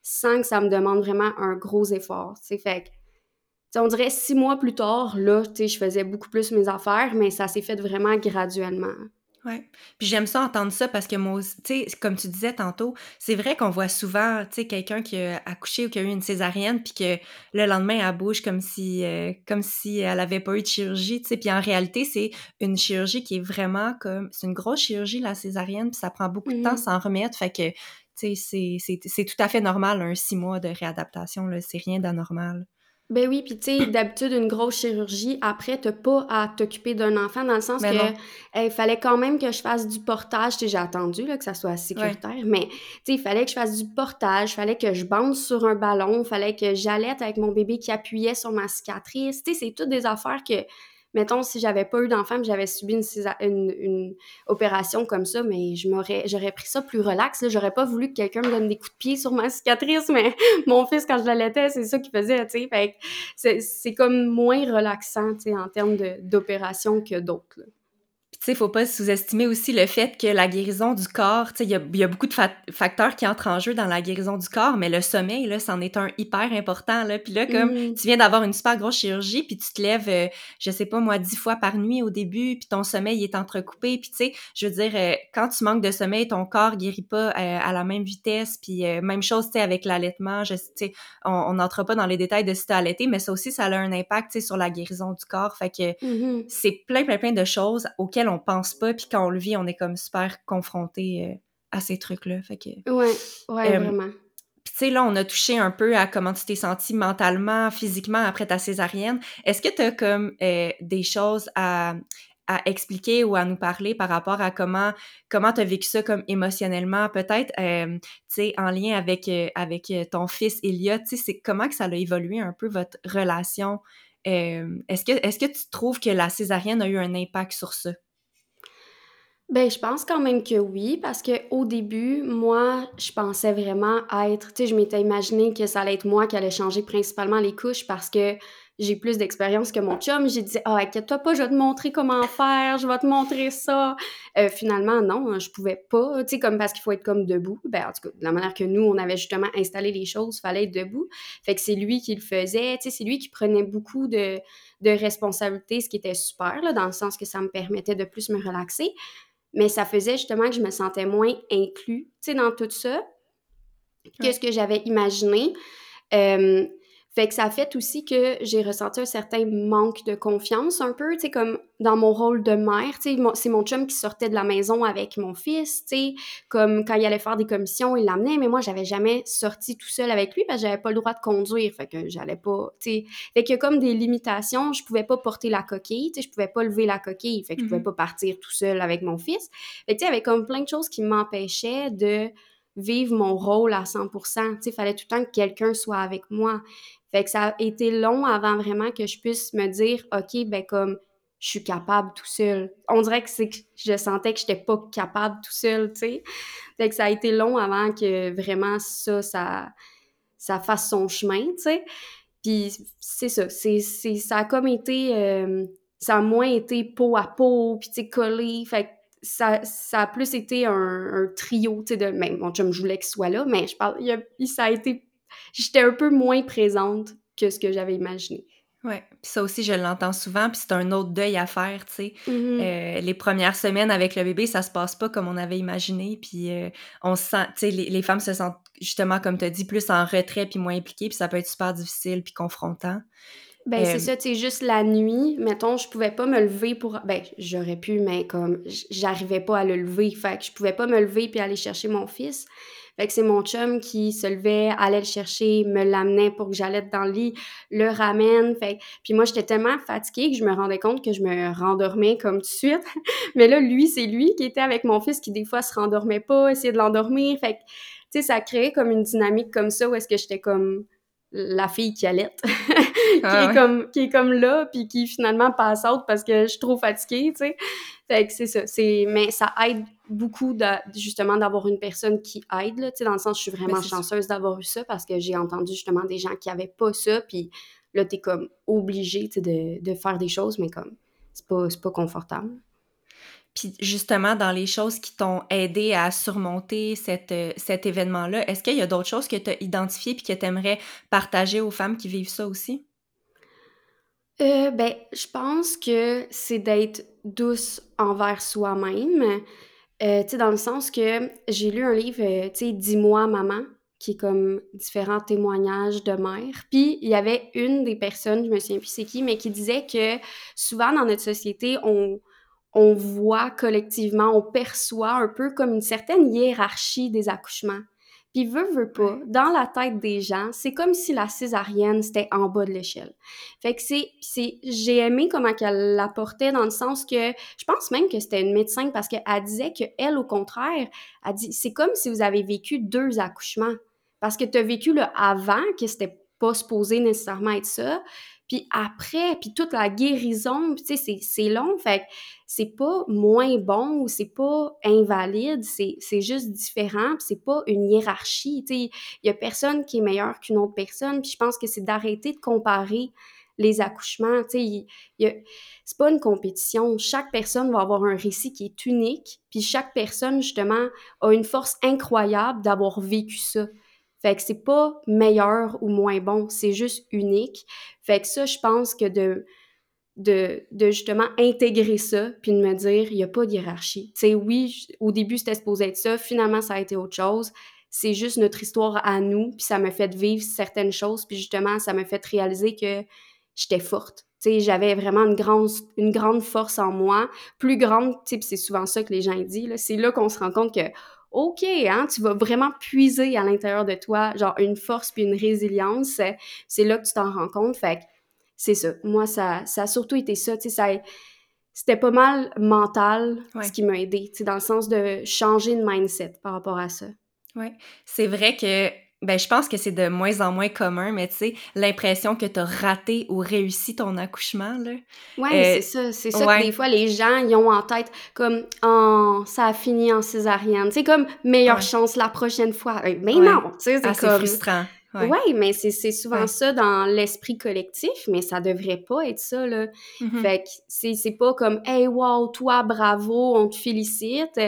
sans que ça me demande vraiment un gros effort. c'est Fait que, on dirait six mois plus tard, là, je faisais beaucoup plus mes affaires, mais ça s'est fait vraiment graduellement. Ouais. Puis j'aime ça entendre ça parce que moi, tu sais, comme tu disais tantôt, c'est vrai qu'on voit souvent, tu sais, quelqu'un qui a accouché ou qui a eu une césarienne puis que le lendemain elle bouge comme si euh, comme si elle avait pas eu de chirurgie, tu sais. Puis en réalité, c'est une chirurgie qui est vraiment comme c'est une grosse chirurgie la césarienne, puis ça prend beaucoup de temps mmh s'en remettre, fait que c'est tout à fait normal, un six mois de réadaptation, c'est rien d'anormal. Ben oui, puis tu sais, d'habitude, une grosse chirurgie, après, t'as pas à t'occuper d'un enfant, dans le sens ben que il fallait quand même que je fasse du portage. J'ai attendu là, que ça soit sécuritaire, mais il fallait que je fasse du portage, il fallait que je bande sur un ballon, il fallait que j'allaite avec mon bébé qui appuyait sur ma cicatrice. Tu sais, c'est toutes des affaires que mettons, si j'avais pas eu d'enfant, j'avais subi une, opération comme ça, mais j'aurais pris ça plus relax. J'aurais pas voulu que quelqu'un me donne des coups de pied sur ma cicatrice, mais *laughs* mon fils, quand je l'allaitais, c'est ça qu'il faisait, tu sais. c'est, comme moins relaxant, en termes d'opération que d'autres sais, faut pas sous-estimer aussi le fait que la guérison du corps, tu sais, il y a, beaucoup de facteurs qui entrent en jeu dans la guérison du corps, mais le sommeil, là, c'en est un hyper important, là. Puis là, comme mmh. tu viens d'avoir une super grosse chirurgie, puis tu te lèves, euh, je sais pas moi, dix fois par nuit au début, puis ton sommeil est entrecoupé, puis tu sais, je veux dire, euh, quand tu manques de sommeil, ton corps guérit pas euh, à la même vitesse, puis même chose, tu sais, avec l'allaitement, je sais, on n'entre pas dans les détails de si t'as allaité, mais ça aussi, ça a un impact, tu sais, sur la guérison du corps, fait que mmh c'est plein, plein, plein de choses auxquelles on on pense pas, puis quand on le vit, on est comme super confronté euh, à ces trucs-là. Fait que. Ouais, ouais, vraiment. Puis tu sais, là, on a touché un peu à comment tu t'es senti mentalement, physiquement après ta césarienne. Est-ce que tu as comme euh, des choses à, expliquer ou à nous parler par rapport à comment comment tu as vécu ça comme émotionnellement? Peut-être euh, tu sais en lien avec avec ton fils Elliot tu sais c'est comment que ça a évolué un peu votre relation est-ce que est-ce que tu trouves que la césarienne a eu un impact sur ça? Ben, je pense quand même que oui, parce que au début, moi, je pensais vraiment être, tu sais, je m'étais imaginé que ça allait être moi qui allait changer principalement les couches parce que j'ai plus d'expérience que mon chum. J'ai dit, ah, inquiète-toi pas, je vais te montrer comment faire, je vais te montrer ça. Euh, finalement, non, je pouvais pas, tu sais, comme parce qu'il faut être comme debout. Ben, en tout cas, de la manière que nous, on avait justement installé les choses, fallait être debout. Fait que c'est lui qui le faisait, tu sais, c'est lui qui prenait beaucoup de, de responsabilités, ce qui était super, là, dans le sens que ça me permettait de plus me relaxer mais ça faisait justement que je me sentais moins inclus, tu sais, dans tout ça que ce que j'avais imaginé. Euh, fait que ça a fait aussi que j'ai ressenti un certain manque de confiance, un peu, tu sais, comme dans mon rôle de mère, tu sais, c'est mon chum qui sortait de la maison avec mon fils, tu sais, comme quand il allait faire des commissions, il l'amenait, mais moi, j'avais jamais sorti tout seul avec lui parce que j'avais pas le droit de conduire, fait que j'allais pas, tu sais, fait qu'il y a comme des limitations, je pouvais pas porter la coquille, tu sais, je pouvais pas lever la coquille, fait que je pouvais mm-hmm. pas partir tout seul avec mon fils, fait que tu sais, il y avait comme plein de choses qui m'empêchaient de vivre mon rôle à 100%. Tu sais, il fallait tout le temps que quelqu'un soit avec moi. Fait que ça a été long avant vraiment que je puisse me dire, OK, ben comme je suis capable tout seul. On dirait que c'est que je sentais que j'étais pas capable tout seul, tu sais. Fait que ça a été long avant que vraiment ça, ça, ça fasse son chemin, tu sais. Puis c'est ça, c'est, ça a comme été, euh, ça a moins été peau à peau, puis tu sais, collé. Fait que ça, ça a plus été un, trio, tu sais, de, même mon chum, je voulais qu'il soit là, mais je parle, il ça a été j'étais un peu moins présente que ce que j'avais imaginé. Oui, puis ça aussi, je l'entends souvent, puis c'est un autre deuil à faire, tu sais. Mm-hmm. Euh, les premières semaines avec le bébé, ça se passe pas comme on avait imaginé, puis euh, on se sent, tu sais, les, les, femmes se sentent justement, comme tu as dit, plus en retrait puis moins impliquées, puis ça peut être super difficile puis confrontant. Ben, c'est ça, tu sais, juste la nuit, mettons, je pouvais pas me lever pour. Ben, j'aurais pu, mais comme, j'arrivais pas à le lever. Fait que je pouvais pas me lever puis aller chercher mon fils. Fait que c'est mon chum qui se levait, allait le chercher, me l'amenait pour que j'allais dans le lit, le ramène. Fait puis moi, j'étais tellement fatiguée que je me rendais compte que je me rendormais comme tout de suite. *laughs* mais là, lui, c'est lui qui était avec mon fils qui, des fois, se rendormait pas, essayait de l'endormir. Fait que, tu sais, ça créait comme une dynamique comme ça où est-ce que j'étais comme la fille qui allait, *laughs* qui, ah est comme, qui est comme là, puis qui finalement passe out parce que je suis trop fatiguée, tu sais. Fait que c'est ça. C'est, mais ça aide beaucoup, de, justement, d'avoir une personne qui aide, là, tu sais, dans le sens, je suis vraiment chanceuse d'avoir eu ça parce que j'ai entendu justement des gens qui avaient pas ça, puis là, t'es comme obligé, tu sais, de, de, faire des choses, mais comme, c'est pas, pas confortable. Puis justement, dans les choses qui t'ont aidé à surmonter euh, cet événement-là, est-ce qu'il y a d'autres choses que tu as identifiées puis que tu aimerais partager aux femmes qui vivent ça aussi? Euh, ben, je pense que c'est d'être douce envers soi-même. Euh, tu sais, dans le sens que j'ai lu un livre, tu sais, Dis-moi, maman, qui est comme différents témoignages de mères. Puis il y avait une des personnes, je me souviens plus c'est qui, mais qui disait que souvent dans notre société, on, on voit collectivement, on perçoit un peu comme une certaine hiérarchie des accouchements. Puis veut, veut pas, dans la tête des gens, c'est comme si la césarienne, c'était en bas de l'échelle. Fait que c'est, c'est, j'ai aimé comment qu'elle l'apportait dans le sens que, je pense même que c'était une médecin parce qu'elle disait que elle, au contraire, a dit, c'est comme si vous avez vécu deux accouchements. Parce que tu as vécu le avant, que c'était pas supposé nécessairement être ça, puis après, puis toute la guérison, tu sais, c'est long, fait que c'est pas moins bon ou c'est pas invalide, c'est juste différent, puis c'est pas une hiérarchie, tu sais. Il y a personne qui est meilleur qu'une autre personne, puis je pense que c'est d'arrêter de comparer les accouchements, tu sais, c'est pas une compétition. Chaque personne va avoir un récit qui est unique, puis chaque personne, justement, a une force incroyable d'avoir vécu ça. Fait que c'est pas meilleur ou moins bon, c'est juste unique. Fait que ça, je pense que de, de, justement intégrer ça, puis de me dire, il n'y a pas de hiérarchie. Tu sais, oui, au début, c'était supposé être ça, finalement, ça a été autre chose. C'est juste notre histoire à nous, puis ça m'a fait vivre certaines choses, puis justement, ça m'a fait réaliser que j'étais forte. Tu sais, j'avais vraiment une grande, une grande force en moi, plus grande, tu sais, c'est souvent ça que les gens disent, c'est là qu'on se rend compte que OK, hein, tu vas vraiment puiser à l'intérieur de toi, genre une force puis une résilience. C'est là que tu t'en rends compte. Fait que c'est ça. Moi, ça, ça a surtout été ça. Tu sais, c'était pas mal mental ce qui m'a aidé, tu sais, dans le sens de changer de mindset par rapport à ça. Oui. C'est vrai que ben, je pense que c'est de moins en moins commun, mais tu sais, l'impression que tu as raté ou réussi ton accouchement, là. Oui, euh, c'est ça. C'est ça que des fois, les gens, ils ont en tête comme « Oh, ça a fini en césarienne. » C'est comme « Meilleure chance la prochaine fois. » Mais non, tu sais, c'est comme... frustrant. Oui, ouais, mais c'est souvent ça dans l'esprit collectif, mais ça devrait pas être ça, là. Mm-hmm. Fait que c'est pas comme « Hey, wow, toi, bravo, on te félicite. »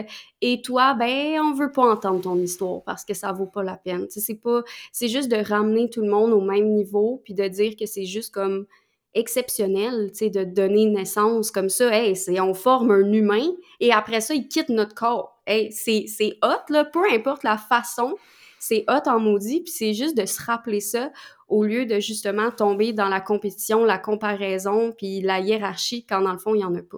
Et toi, ben, on veut pas entendre ton histoire parce que ça vaut pas la peine. C'est pas... C'est juste de ramener tout le monde au même niveau puis de dire que c'est juste comme exceptionnel, tu sais, de donner naissance comme ça. Hey, c'est, on forme un humain et après ça, il quitte notre corps. Hey, c'est, c'est hot, là, peu importe la façon c'est hot en maudit, puis c'est juste de se rappeler ça au lieu de justement tomber dans la compétition, la comparaison, puis la hiérarchie, quand dans le fond, il n'y en a pas.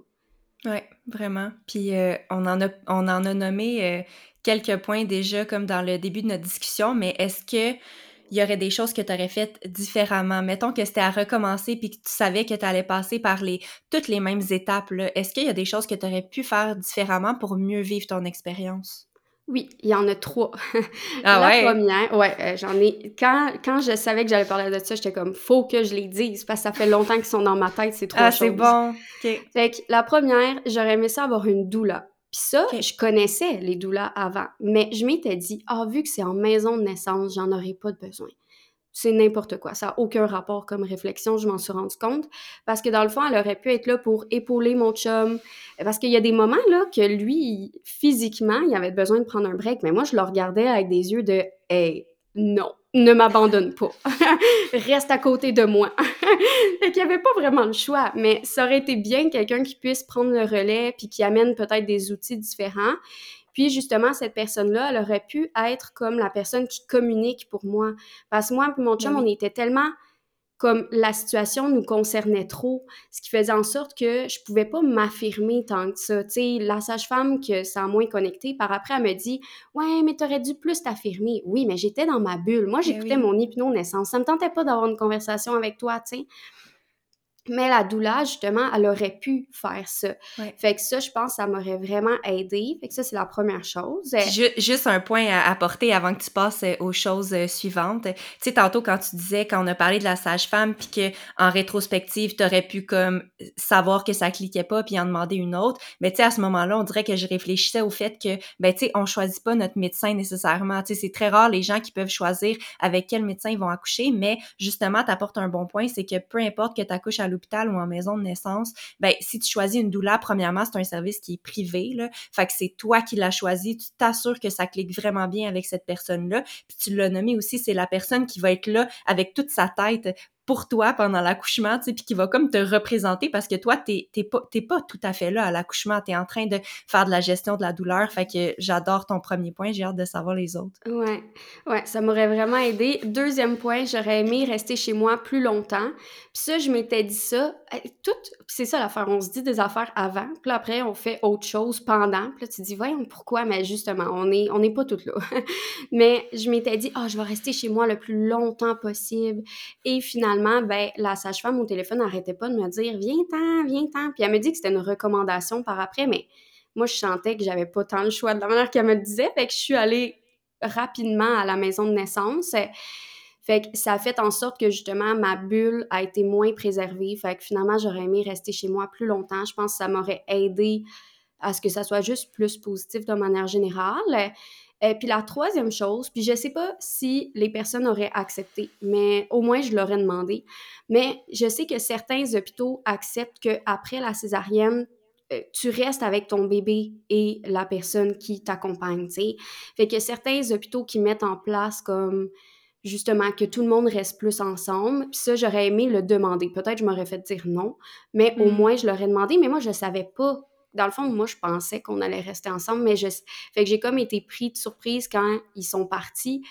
Oui, vraiment. Puis euh, on, en a, on en a nommé euh, quelques points déjà, comme dans le début de notre discussion, mais est-ce que il y aurait des choses que tu aurais faites différemment? Mettons que c'était à recommencer puis que tu savais que tu allais passer par les, toutes les mêmes étapes. Est-ce qu'il y a des choses que tu aurais pu faire différemment pour mieux vivre ton expérience? Oui, il y en a trois. Ah la première, ouais, euh, j'en ai. Quand, quand je savais que j'allais parler de ça, j'étais comme, faut que je les dise parce que ça fait longtemps qu'ils sont dans ma tête, ces trois ah, c'est bon. Fait que la première, j'aurais aimé ça avoir une doula. Puis ça, je connaissais les doulas avant, mais je m'étais dit, ah, vu que c'est en maison de naissance, j'en aurais pas de besoin c'est n'importe quoi. Ça n'a aucun rapport comme réflexion, je m'en suis rendu compte. Parce que dans le fond, elle aurait pu être là pour épauler mon chum. Parce qu'il y a des moments là que lui, physiquement, il avait besoin de prendre un break. Mais moi, je le regardais avec des yeux de Hey, non. ne m'abandonne pas. *laughs* Reste à côté de moi. *laughs* fait qu'il n'y avait pas vraiment le choix, mais ça aurait été bien quelqu'un qui puisse prendre le relais puis qui amène peut-être des outils différents. Puis justement, cette personne-là, elle aurait pu être comme la personne qui communique pour moi. Parce que moi mon chum, ben on était tellement comme la situation nous concernait trop, ce qui faisait en sorte que je pouvais pas m'affirmer tant que ça. Tu sais, la sage-femme que ça a moins connecté, par après, elle me dit « Ouais, mais t'aurais dû plus t'affirmer. » Oui, mais j'étais dans ma bulle. Moi, ben j'écoutais mon hypno-naissance. Ça me tentait pas d'avoir une conversation avec toi, tu sais. Mais la douleur, justement, elle aurait pu faire ça. Fait que ça, je pense, ça m'aurait vraiment aidé. Fait que ça, c'est la première chose. juste un point à apporter avant que tu passes euh, aux choses euh, suivantes. Tu sais, tantôt, quand tu disais, quand on a parlé de la sage-femme, puis qu'en rétrospective, tu aurais pu comme savoir que ça cliquait pas, puis en demander une autre. Mais tu sais, à ce moment-là, on dirait que je réfléchissais au fait que, ben tu sais, on choisit pas notre médecin nécessairement. Tu sais, c'est très rare les gens qui peuvent choisir avec quel médecin ils vont accoucher, mais justement, tu apportes un bon point, c'est que peu importe que tu accouches à l'hôpital ou en maison de naissance, ben si tu choisis une doula, premièrement, c'est un service qui est privé, là. Fait que c'est toi qui l'as choisi, tu t'assures que ça clique vraiment bien avec cette personne-là. Puis tu l'as nommé aussi, c'est la personne qui va être là avec toute sa tête pour toi pendant l'accouchement, tu sais, puis qui va comme te représenter parce que toi, t'es, pas, pas tout à fait là à l'accouchement, t'es en train de faire de la gestion de la douleur, fait que j'adore ton premier point, j'ai hâte de savoir les autres. Ouais, ouais, ça m'aurait vraiment aidé. Deuxième point, j'aurais aimé rester chez moi plus longtemps. Puis ça, je m'étais dit ça, tout, c'est ça l'affaire, on se dit des affaires avant, puis après, on fait autre chose pendant, puis là, tu dis, voyons, pourquoi? Mais justement, on est, on n'est pas toutes là. *laughs* Mais je m'étais dit, ah, oh, je vais rester chez moi le plus longtemps possible. Et finalement, ben, la sage-femme au téléphone n'arrêtait pas de me dire Viens-t'en, viens-t'en. Puis elle me dit que c'était une recommandation par après, mais moi, je sentais que j'avais pas tant le choix de la manière qu'elle me le disait. Fait que je suis allée rapidement à la maison de naissance. Fait que ça a fait en sorte que justement ma bulle a été moins préservée. Fait que finalement, j'aurais aimé rester chez moi plus longtemps. Je pense que ça m'aurait aidé à ce que ça soit juste plus positif de manière générale. Euh, puis la troisième chose, puis je sais pas si les personnes auraient accepté, mais au moins je l'aurais demandé. Mais je sais que certains hôpitaux acceptent qu'après la césarienne, euh, tu restes avec ton bébé et la personne qui t'accompagne, tu sais. Fait que certains hôpitaux qui mettent en place comme justement que tout le monde reste plus ensemble. Puis ça, j'aurais aimé le demander. Peut-être je m'aurais fait dire non, mais au mm. moins je l'aurais demandé. Mais moi, je savais pas dans le fond, moi, je pensais qu'on allait rester ensemble, mais j'ai comme été pris de surprise quand ils sont partis.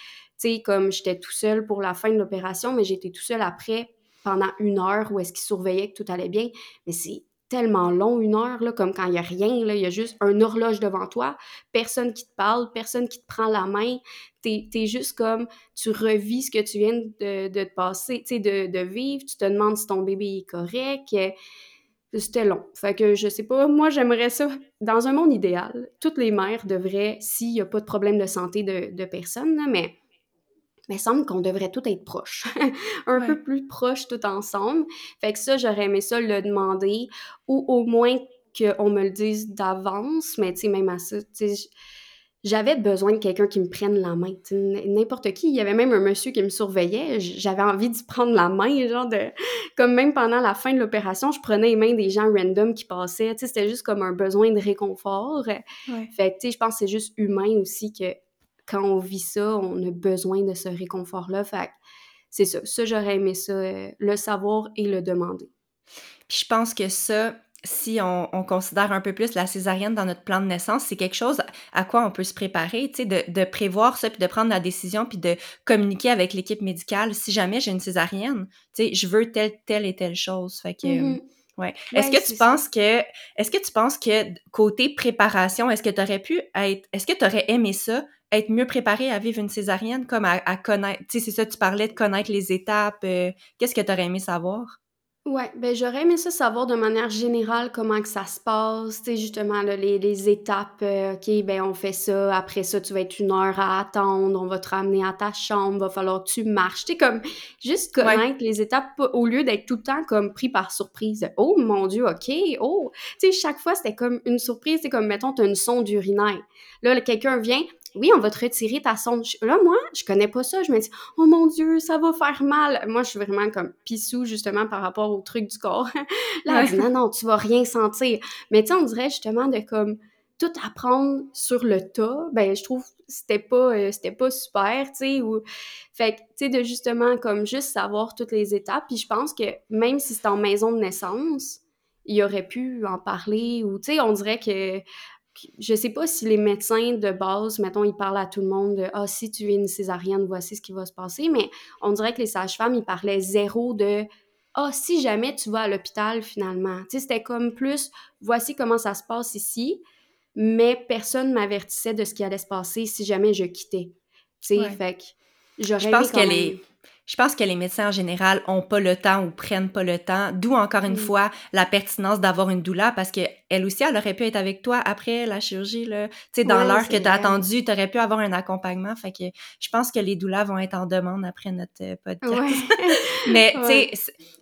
Tu sais, comme j'étais tout seul pour la fin de l'opération, mais j'étais tout seul après pendant une heure où est-ce qu'ils surveillaient que tout allait bien. Mais c'est tellement long, une heure, comme quand il n'y a rien, il y a juste un horloge devant toi, personne qui te parle, personne qui te prend la main, t'es es juste comme, tu revis ce que tu viens de, passer, tu sais, de, de, vivre, tu te demandes si ton bébé est correct, c'était long. Fait que je sais pas, moi j'aimerais ça. Dans un monde idéal, toutes les mères devraient, s'il n'y a pas de problème de santé de, de personne, mais mais il semble qu'on devrait tout être proches, *laughs* un peu plus proches tout ensemble. Fait que ça, j'aurais aimé ça le demander, ou au moins qu'on me le dise d'avance, mais tu sais, même à ça, tu sais, j'avais besoin de quelqu'un qui me prenne la main. N'importe qui. Il y avait même un monsieur qui me surveillait. J'avais envie d'y prendre la main, genre de. Comme même pendant la fin de l'opération, je prenais les mains des gens random qui passaient. C'était juste comme un besoin de réconfort. Fait que, je pense que c'est juste humain aussi que quand on vit ça, on a besoin de ce réconfort-là. Fait c'est ça. Ça, j'aurais aimé ça, euh, le savoir et le demander. Puis je pense que ça, si on, considère un peu plus la césarienne dans notre plan de naissance, c'est quelque chose à quoi on peut se préparer, tu sais, de, de, prévoir ça, puis de prendre la décision, puis de communiquer avec l'équipe médicale. Si jamais j'ai une césarienne, tu sais, je veux telle, telle et telle chose. Fait que, mm-hmm. ouais. Est-ce que tu penses que, est-ce que tu penses que côté préparation, est-ce que tu aurais pu être, est-ce que tu aurais aimé ça, être mieux préparé à vivre une césarienne, comme à, connaître, tu sais, c'est ça, tu parlais de connaître les étapes. Euh, qu'est-ce que tu aurais aimé savoir? Ouais, ben j'aurais aimé ça savoir de manière générale comment que ça se passe, tu sais, justement, les, les étapes, euh, OK, ben on fait ça, après ça, tu vas être une heure à attendre, on va te ramener à ta chambre, va falloir que tu marches, tu sais, comme, juste connaître les étapes au lieu d'être tout le temps comme pris par surprise. Oh mon Dieu, OK, oh, tu sais, chaque fois, c'était comme une surprise, c'est comme, mettons, tu as une sonde urinaire. Là, quelqu'un vient, oui, on va te retirer ta sonde. Là, moi, je connais pas ça. Je me dis, oh mon Dieu, ça va faire mal. Moi, je suis vraiment comme pissou, justement, par rapport au truc du corps. *laughs* Là, elle dit, non, non, tu vas rien sentir. Mais tu sais, on dirait justement de comme tout apprendre sur le tas, ben je trouve c'était pas euh, c'était pas super, tu sais ou fait que tu sais de justement comme juste savoir toutes les étapes, puis je pense que même si c'est en maison de naissance, il aurait pu en parler ou tu sais on dirait que je sais pas si les médecins de base, mettons, ils parlent à tout le monde de Ah, si tu es une césarienne, voici ce qui va se passer. Mais on dirait que les sages-femmes, ils parlaient zéro de Ah, si jamais tu vas à l'hôpital finalement. Tu sais, c'était comme plus Voici comment ça se passe ici mais personne m'avertissait de ce qui allait se passer si jamais je quittais. Tu sais, fait que j'aurais Je pense que les je pense que les médecins en général ont pas le temps ou prennent pas le temps, d'où encore une mm. fois la pertinence d'avoir une doula parce que elle aussi elle aurait pu être avec toi après la chirurgie là, tu sais dans l'heure que tu as attendu, tu aurais pu avoir un accompagnement, fait que je pense que les doulas vont être en demande après notre euh, podcast. *laughs* Mais tu sais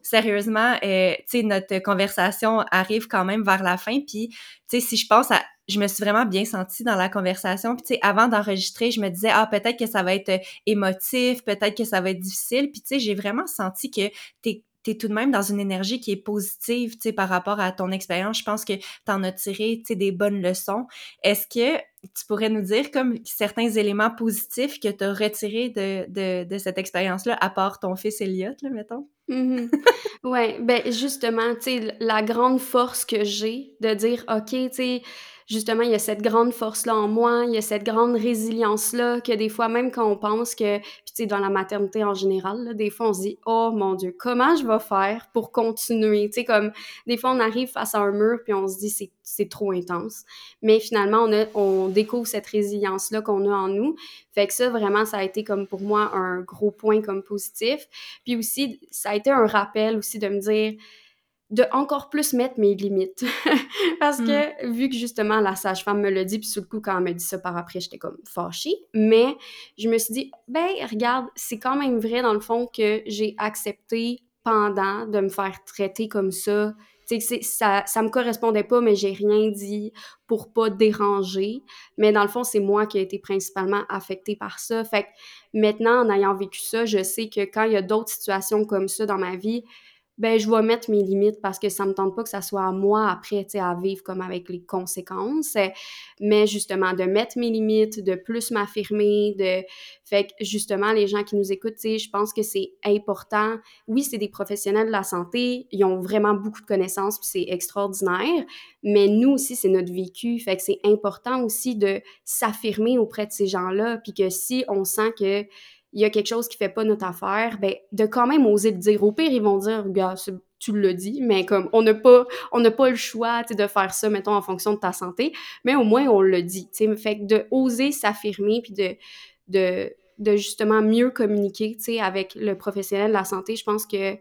sérieusement, euh, tu sais notre conversation arrive quand même vers la fin. Puis tu sais si je pense à je me suis vraiment bien sentie dans la conversation. Puis, tu sais, avant d'enregistrer, je me disais, ah, peut-être que ça va être euh, émotif, peut-être que ça va être difficile. Puis, tu sais, j'ai vraiment senti que t'es es tout de même dans une énergie qui est positive, tu sais, par rapport à ton expérience. Je pense que tu en as tiré, tu sais, des bonnes leçons. Est-ce que tu pourrais nous dire comme certains éléments positifs que tu as retirés de, de, de cette expérience-là, à part ton fils Elliot, là, mettons? Mm Ouais, ben justement, tu sais, la grande force que j'ai de dire, OK, tu sais, justement, il y a cette grande force-là en moi, il y a cette grande résilience-là que des fois, même quand on pense que, puis tu sais, dans la maternité en général, là, des fois, on se dit, oh mon Dieu, comment je vais faire pour continuer? Tu sais, comme, des fois, on arrive face à un mur, puis on se dit, c'est, c'est trop intense. Mais finalement, on, a, on découvre cette résilience-là qu'on a en nous. Fait que ça, vraiment, ça a été comme pour moi un gros point comme positif. Puis aussi, ça a été un rappel aussi de me dire, de encore plus mettre mes limites. *laughs* Parce que, mm. vu que justement la sage-femme me l'a dit, puis sous le coup, quand elle m'a dit ça par après, j'étais comme fâchée. Mais je me suis dit, ben, regarde, c'est quand même vrai dans le fond que j'ai accepté pendant de me faire traiter comme ça. Tu sais, ça, ça me correspondait pas, mais j'ai rien dit pour pas déranger. Mais dans le fond, c'est moi qui ai été principalement affectée par ça. Fait que maintenant, en ayant vécu ça, je sais que quand il y a d'autres situations comme ça dans ma vie, ben je vais mettre mes limites parce que ça me tente pas que ça soit à moi après, tu sais, à vivre comme avec les conséquences. Mais justement, de mettre mes limites, de plus m'affirmer, de... Fait que justement, les gens qui nous écoutent, tu sais, je pense que c'est important. Oui, c'est des professionnels de la santé, ils ont vraiment beaucoup de connaissances, puis c'est extraordinaire. Mais nous aussi, c'est notre vécu. Fait que c'est important aussi de s'affirmer auprès de ces gens-là, puis que si on sent que il y a quelque chose qui fait pas notre affaire, ben de quand même oser le dire. Au pire, ils vont dire, gars, tu le dis, mais comme on n'a pas, on n'a pas le choix, de faire ça, mettons, en fonction de ta santé, mais au moins on le dit, fait que de oser s'affirmer puis de, de, de justement mieux communiquer, avec le professionnel de la santé, je pense que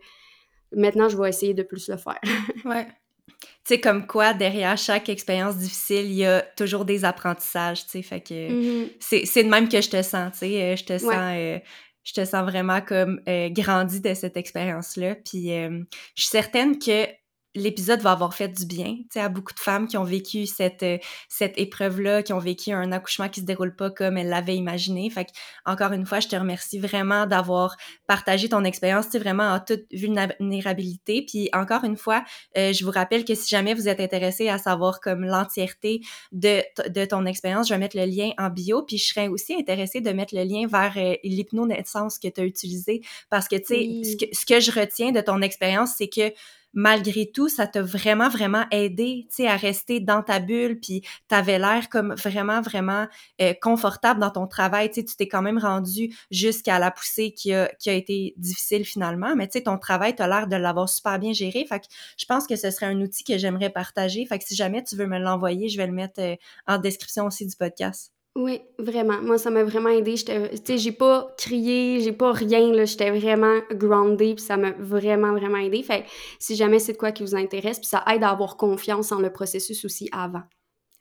maintenant je vais essayer de plus le faire. *laughs* ouais. Tu sais, comme quoi, derrière chaque expérience difficile, il y a toujours des apprentissages, tu sais, fait que mm-hmm. c'est de même que je te sens, tu sais, euh, je te sens... Euh, je te sens vraiment comme euh, grandi de cette expérience-là. Puis je suis certaine que l'épisode va avoir fait du bien à beaucoup de femmes qui ont vécu cette, euh, cette épreuve-là, qui ont vécu un accouchement qui se déroule pas comme elles l'avaient imaginé. Fait que, encore une fois, je te remercie vraiment d'avoir partagé ton expérience vraiment en toute vulnérabilité. Puis encore une fois, euh, je vous rappelle que si jamais vous êtes intéressé à savoir comme l'entièreté de, de ton expérience, je vais mettre le lien en bio. Puis je serais aussi intéressée de mettre le lien vers euh, l'hypnonaissance que tu as utilisé parce que, tu sais, ce, que, ce que je retiens de ton expérience, c'est que malgré tout, ça t'a vraiment, vraiment aidé, tu sais, à rester dans ta bulle, puis t'avais l'air comme vraiment, vraiment euh, confortable dans ton travail, tu sais, tu t'es quand même rendu jusqu'à la poussée qui a, qui a été difficile finalement, mais tu sais, ton travail, t'as l'air de l'avoir super bien géré, fait que je pense que ce serait un outil que j'aimerais partager, fait que si jamais tu veux me l'envoyer, je vais le mettre euh, en description aussi du podcast. Oui, vraiment. Moi, ça m'a vraiment aidé. Tu sais, j'ai pas crié, j'ai pas rien, là. J'étais vraiment grounded, puis ça m'a vraiment, vraiment aidé. Fait si jamais c'est de quoi qui vous intéresse, puis ça aide à avoir confiance en le processus aussi avant.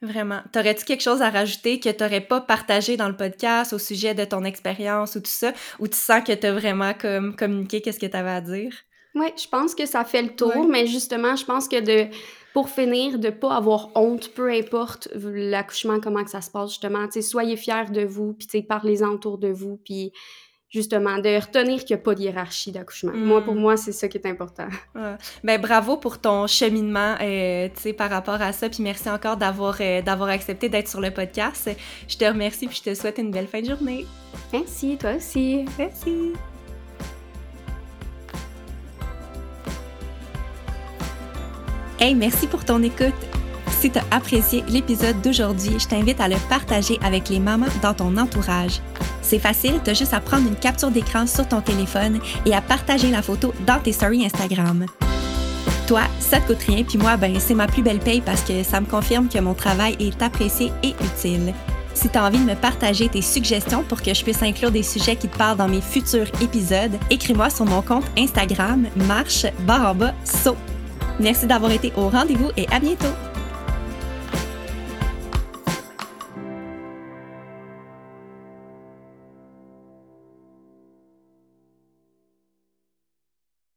Vraiment. T'aurais-tu quelque chose à rajouter que t'aurais pas partagé dans le podcast au sujet de ton expérience ou tout ça, ou tu sens que t'as vraiment comme communiqué qu'est-ce que t'avais à dire? Oui, je pense que ça fait le tour, mais justement, je pense que de pour finir, de pas avoir honte, peu importe l'accouchement, comment que ça se passe, justement. soyez fiers de vous, puis parlez-en autour de vous, puis justement, de retenir qu'il n'y a pas de hiérarchie d'accouchement. Moi, pour mm. moi, c'est ça qui est important. *laughs* Ben, bravo pour ton cheminement, euh, par rapport à ça, puis merci encore d'avoir euh, d'avoir accepté d'être sur le podcast. Je te remercie, puis je te souhaite une belle fin de journée. Merci, toi aussi. Merci. Merci pour ton écoute. Si tu as apprécié l'épisode d'aujourd'hui, je t'invite à le partager avec les mamans dans ton entourage. C'est facile, tu as juste à prendre une capture d'écran sur ton téléphone et à partager la photo dans tes stories Instagram. Toi, ça te coûte rien, puis moi, ben, c'est ma plus belle paye parce que ça me confirme que mon travail est apprécié et utile. Si tu as envie de me partager tes suggestions pour que je puisse inclure des sujets qui te parlent dans mes futurs épisodes, écris-moi sur mon compte Instagram marche barre en bas saut. Merci d'avoir été au rendez-vous et à bientôt!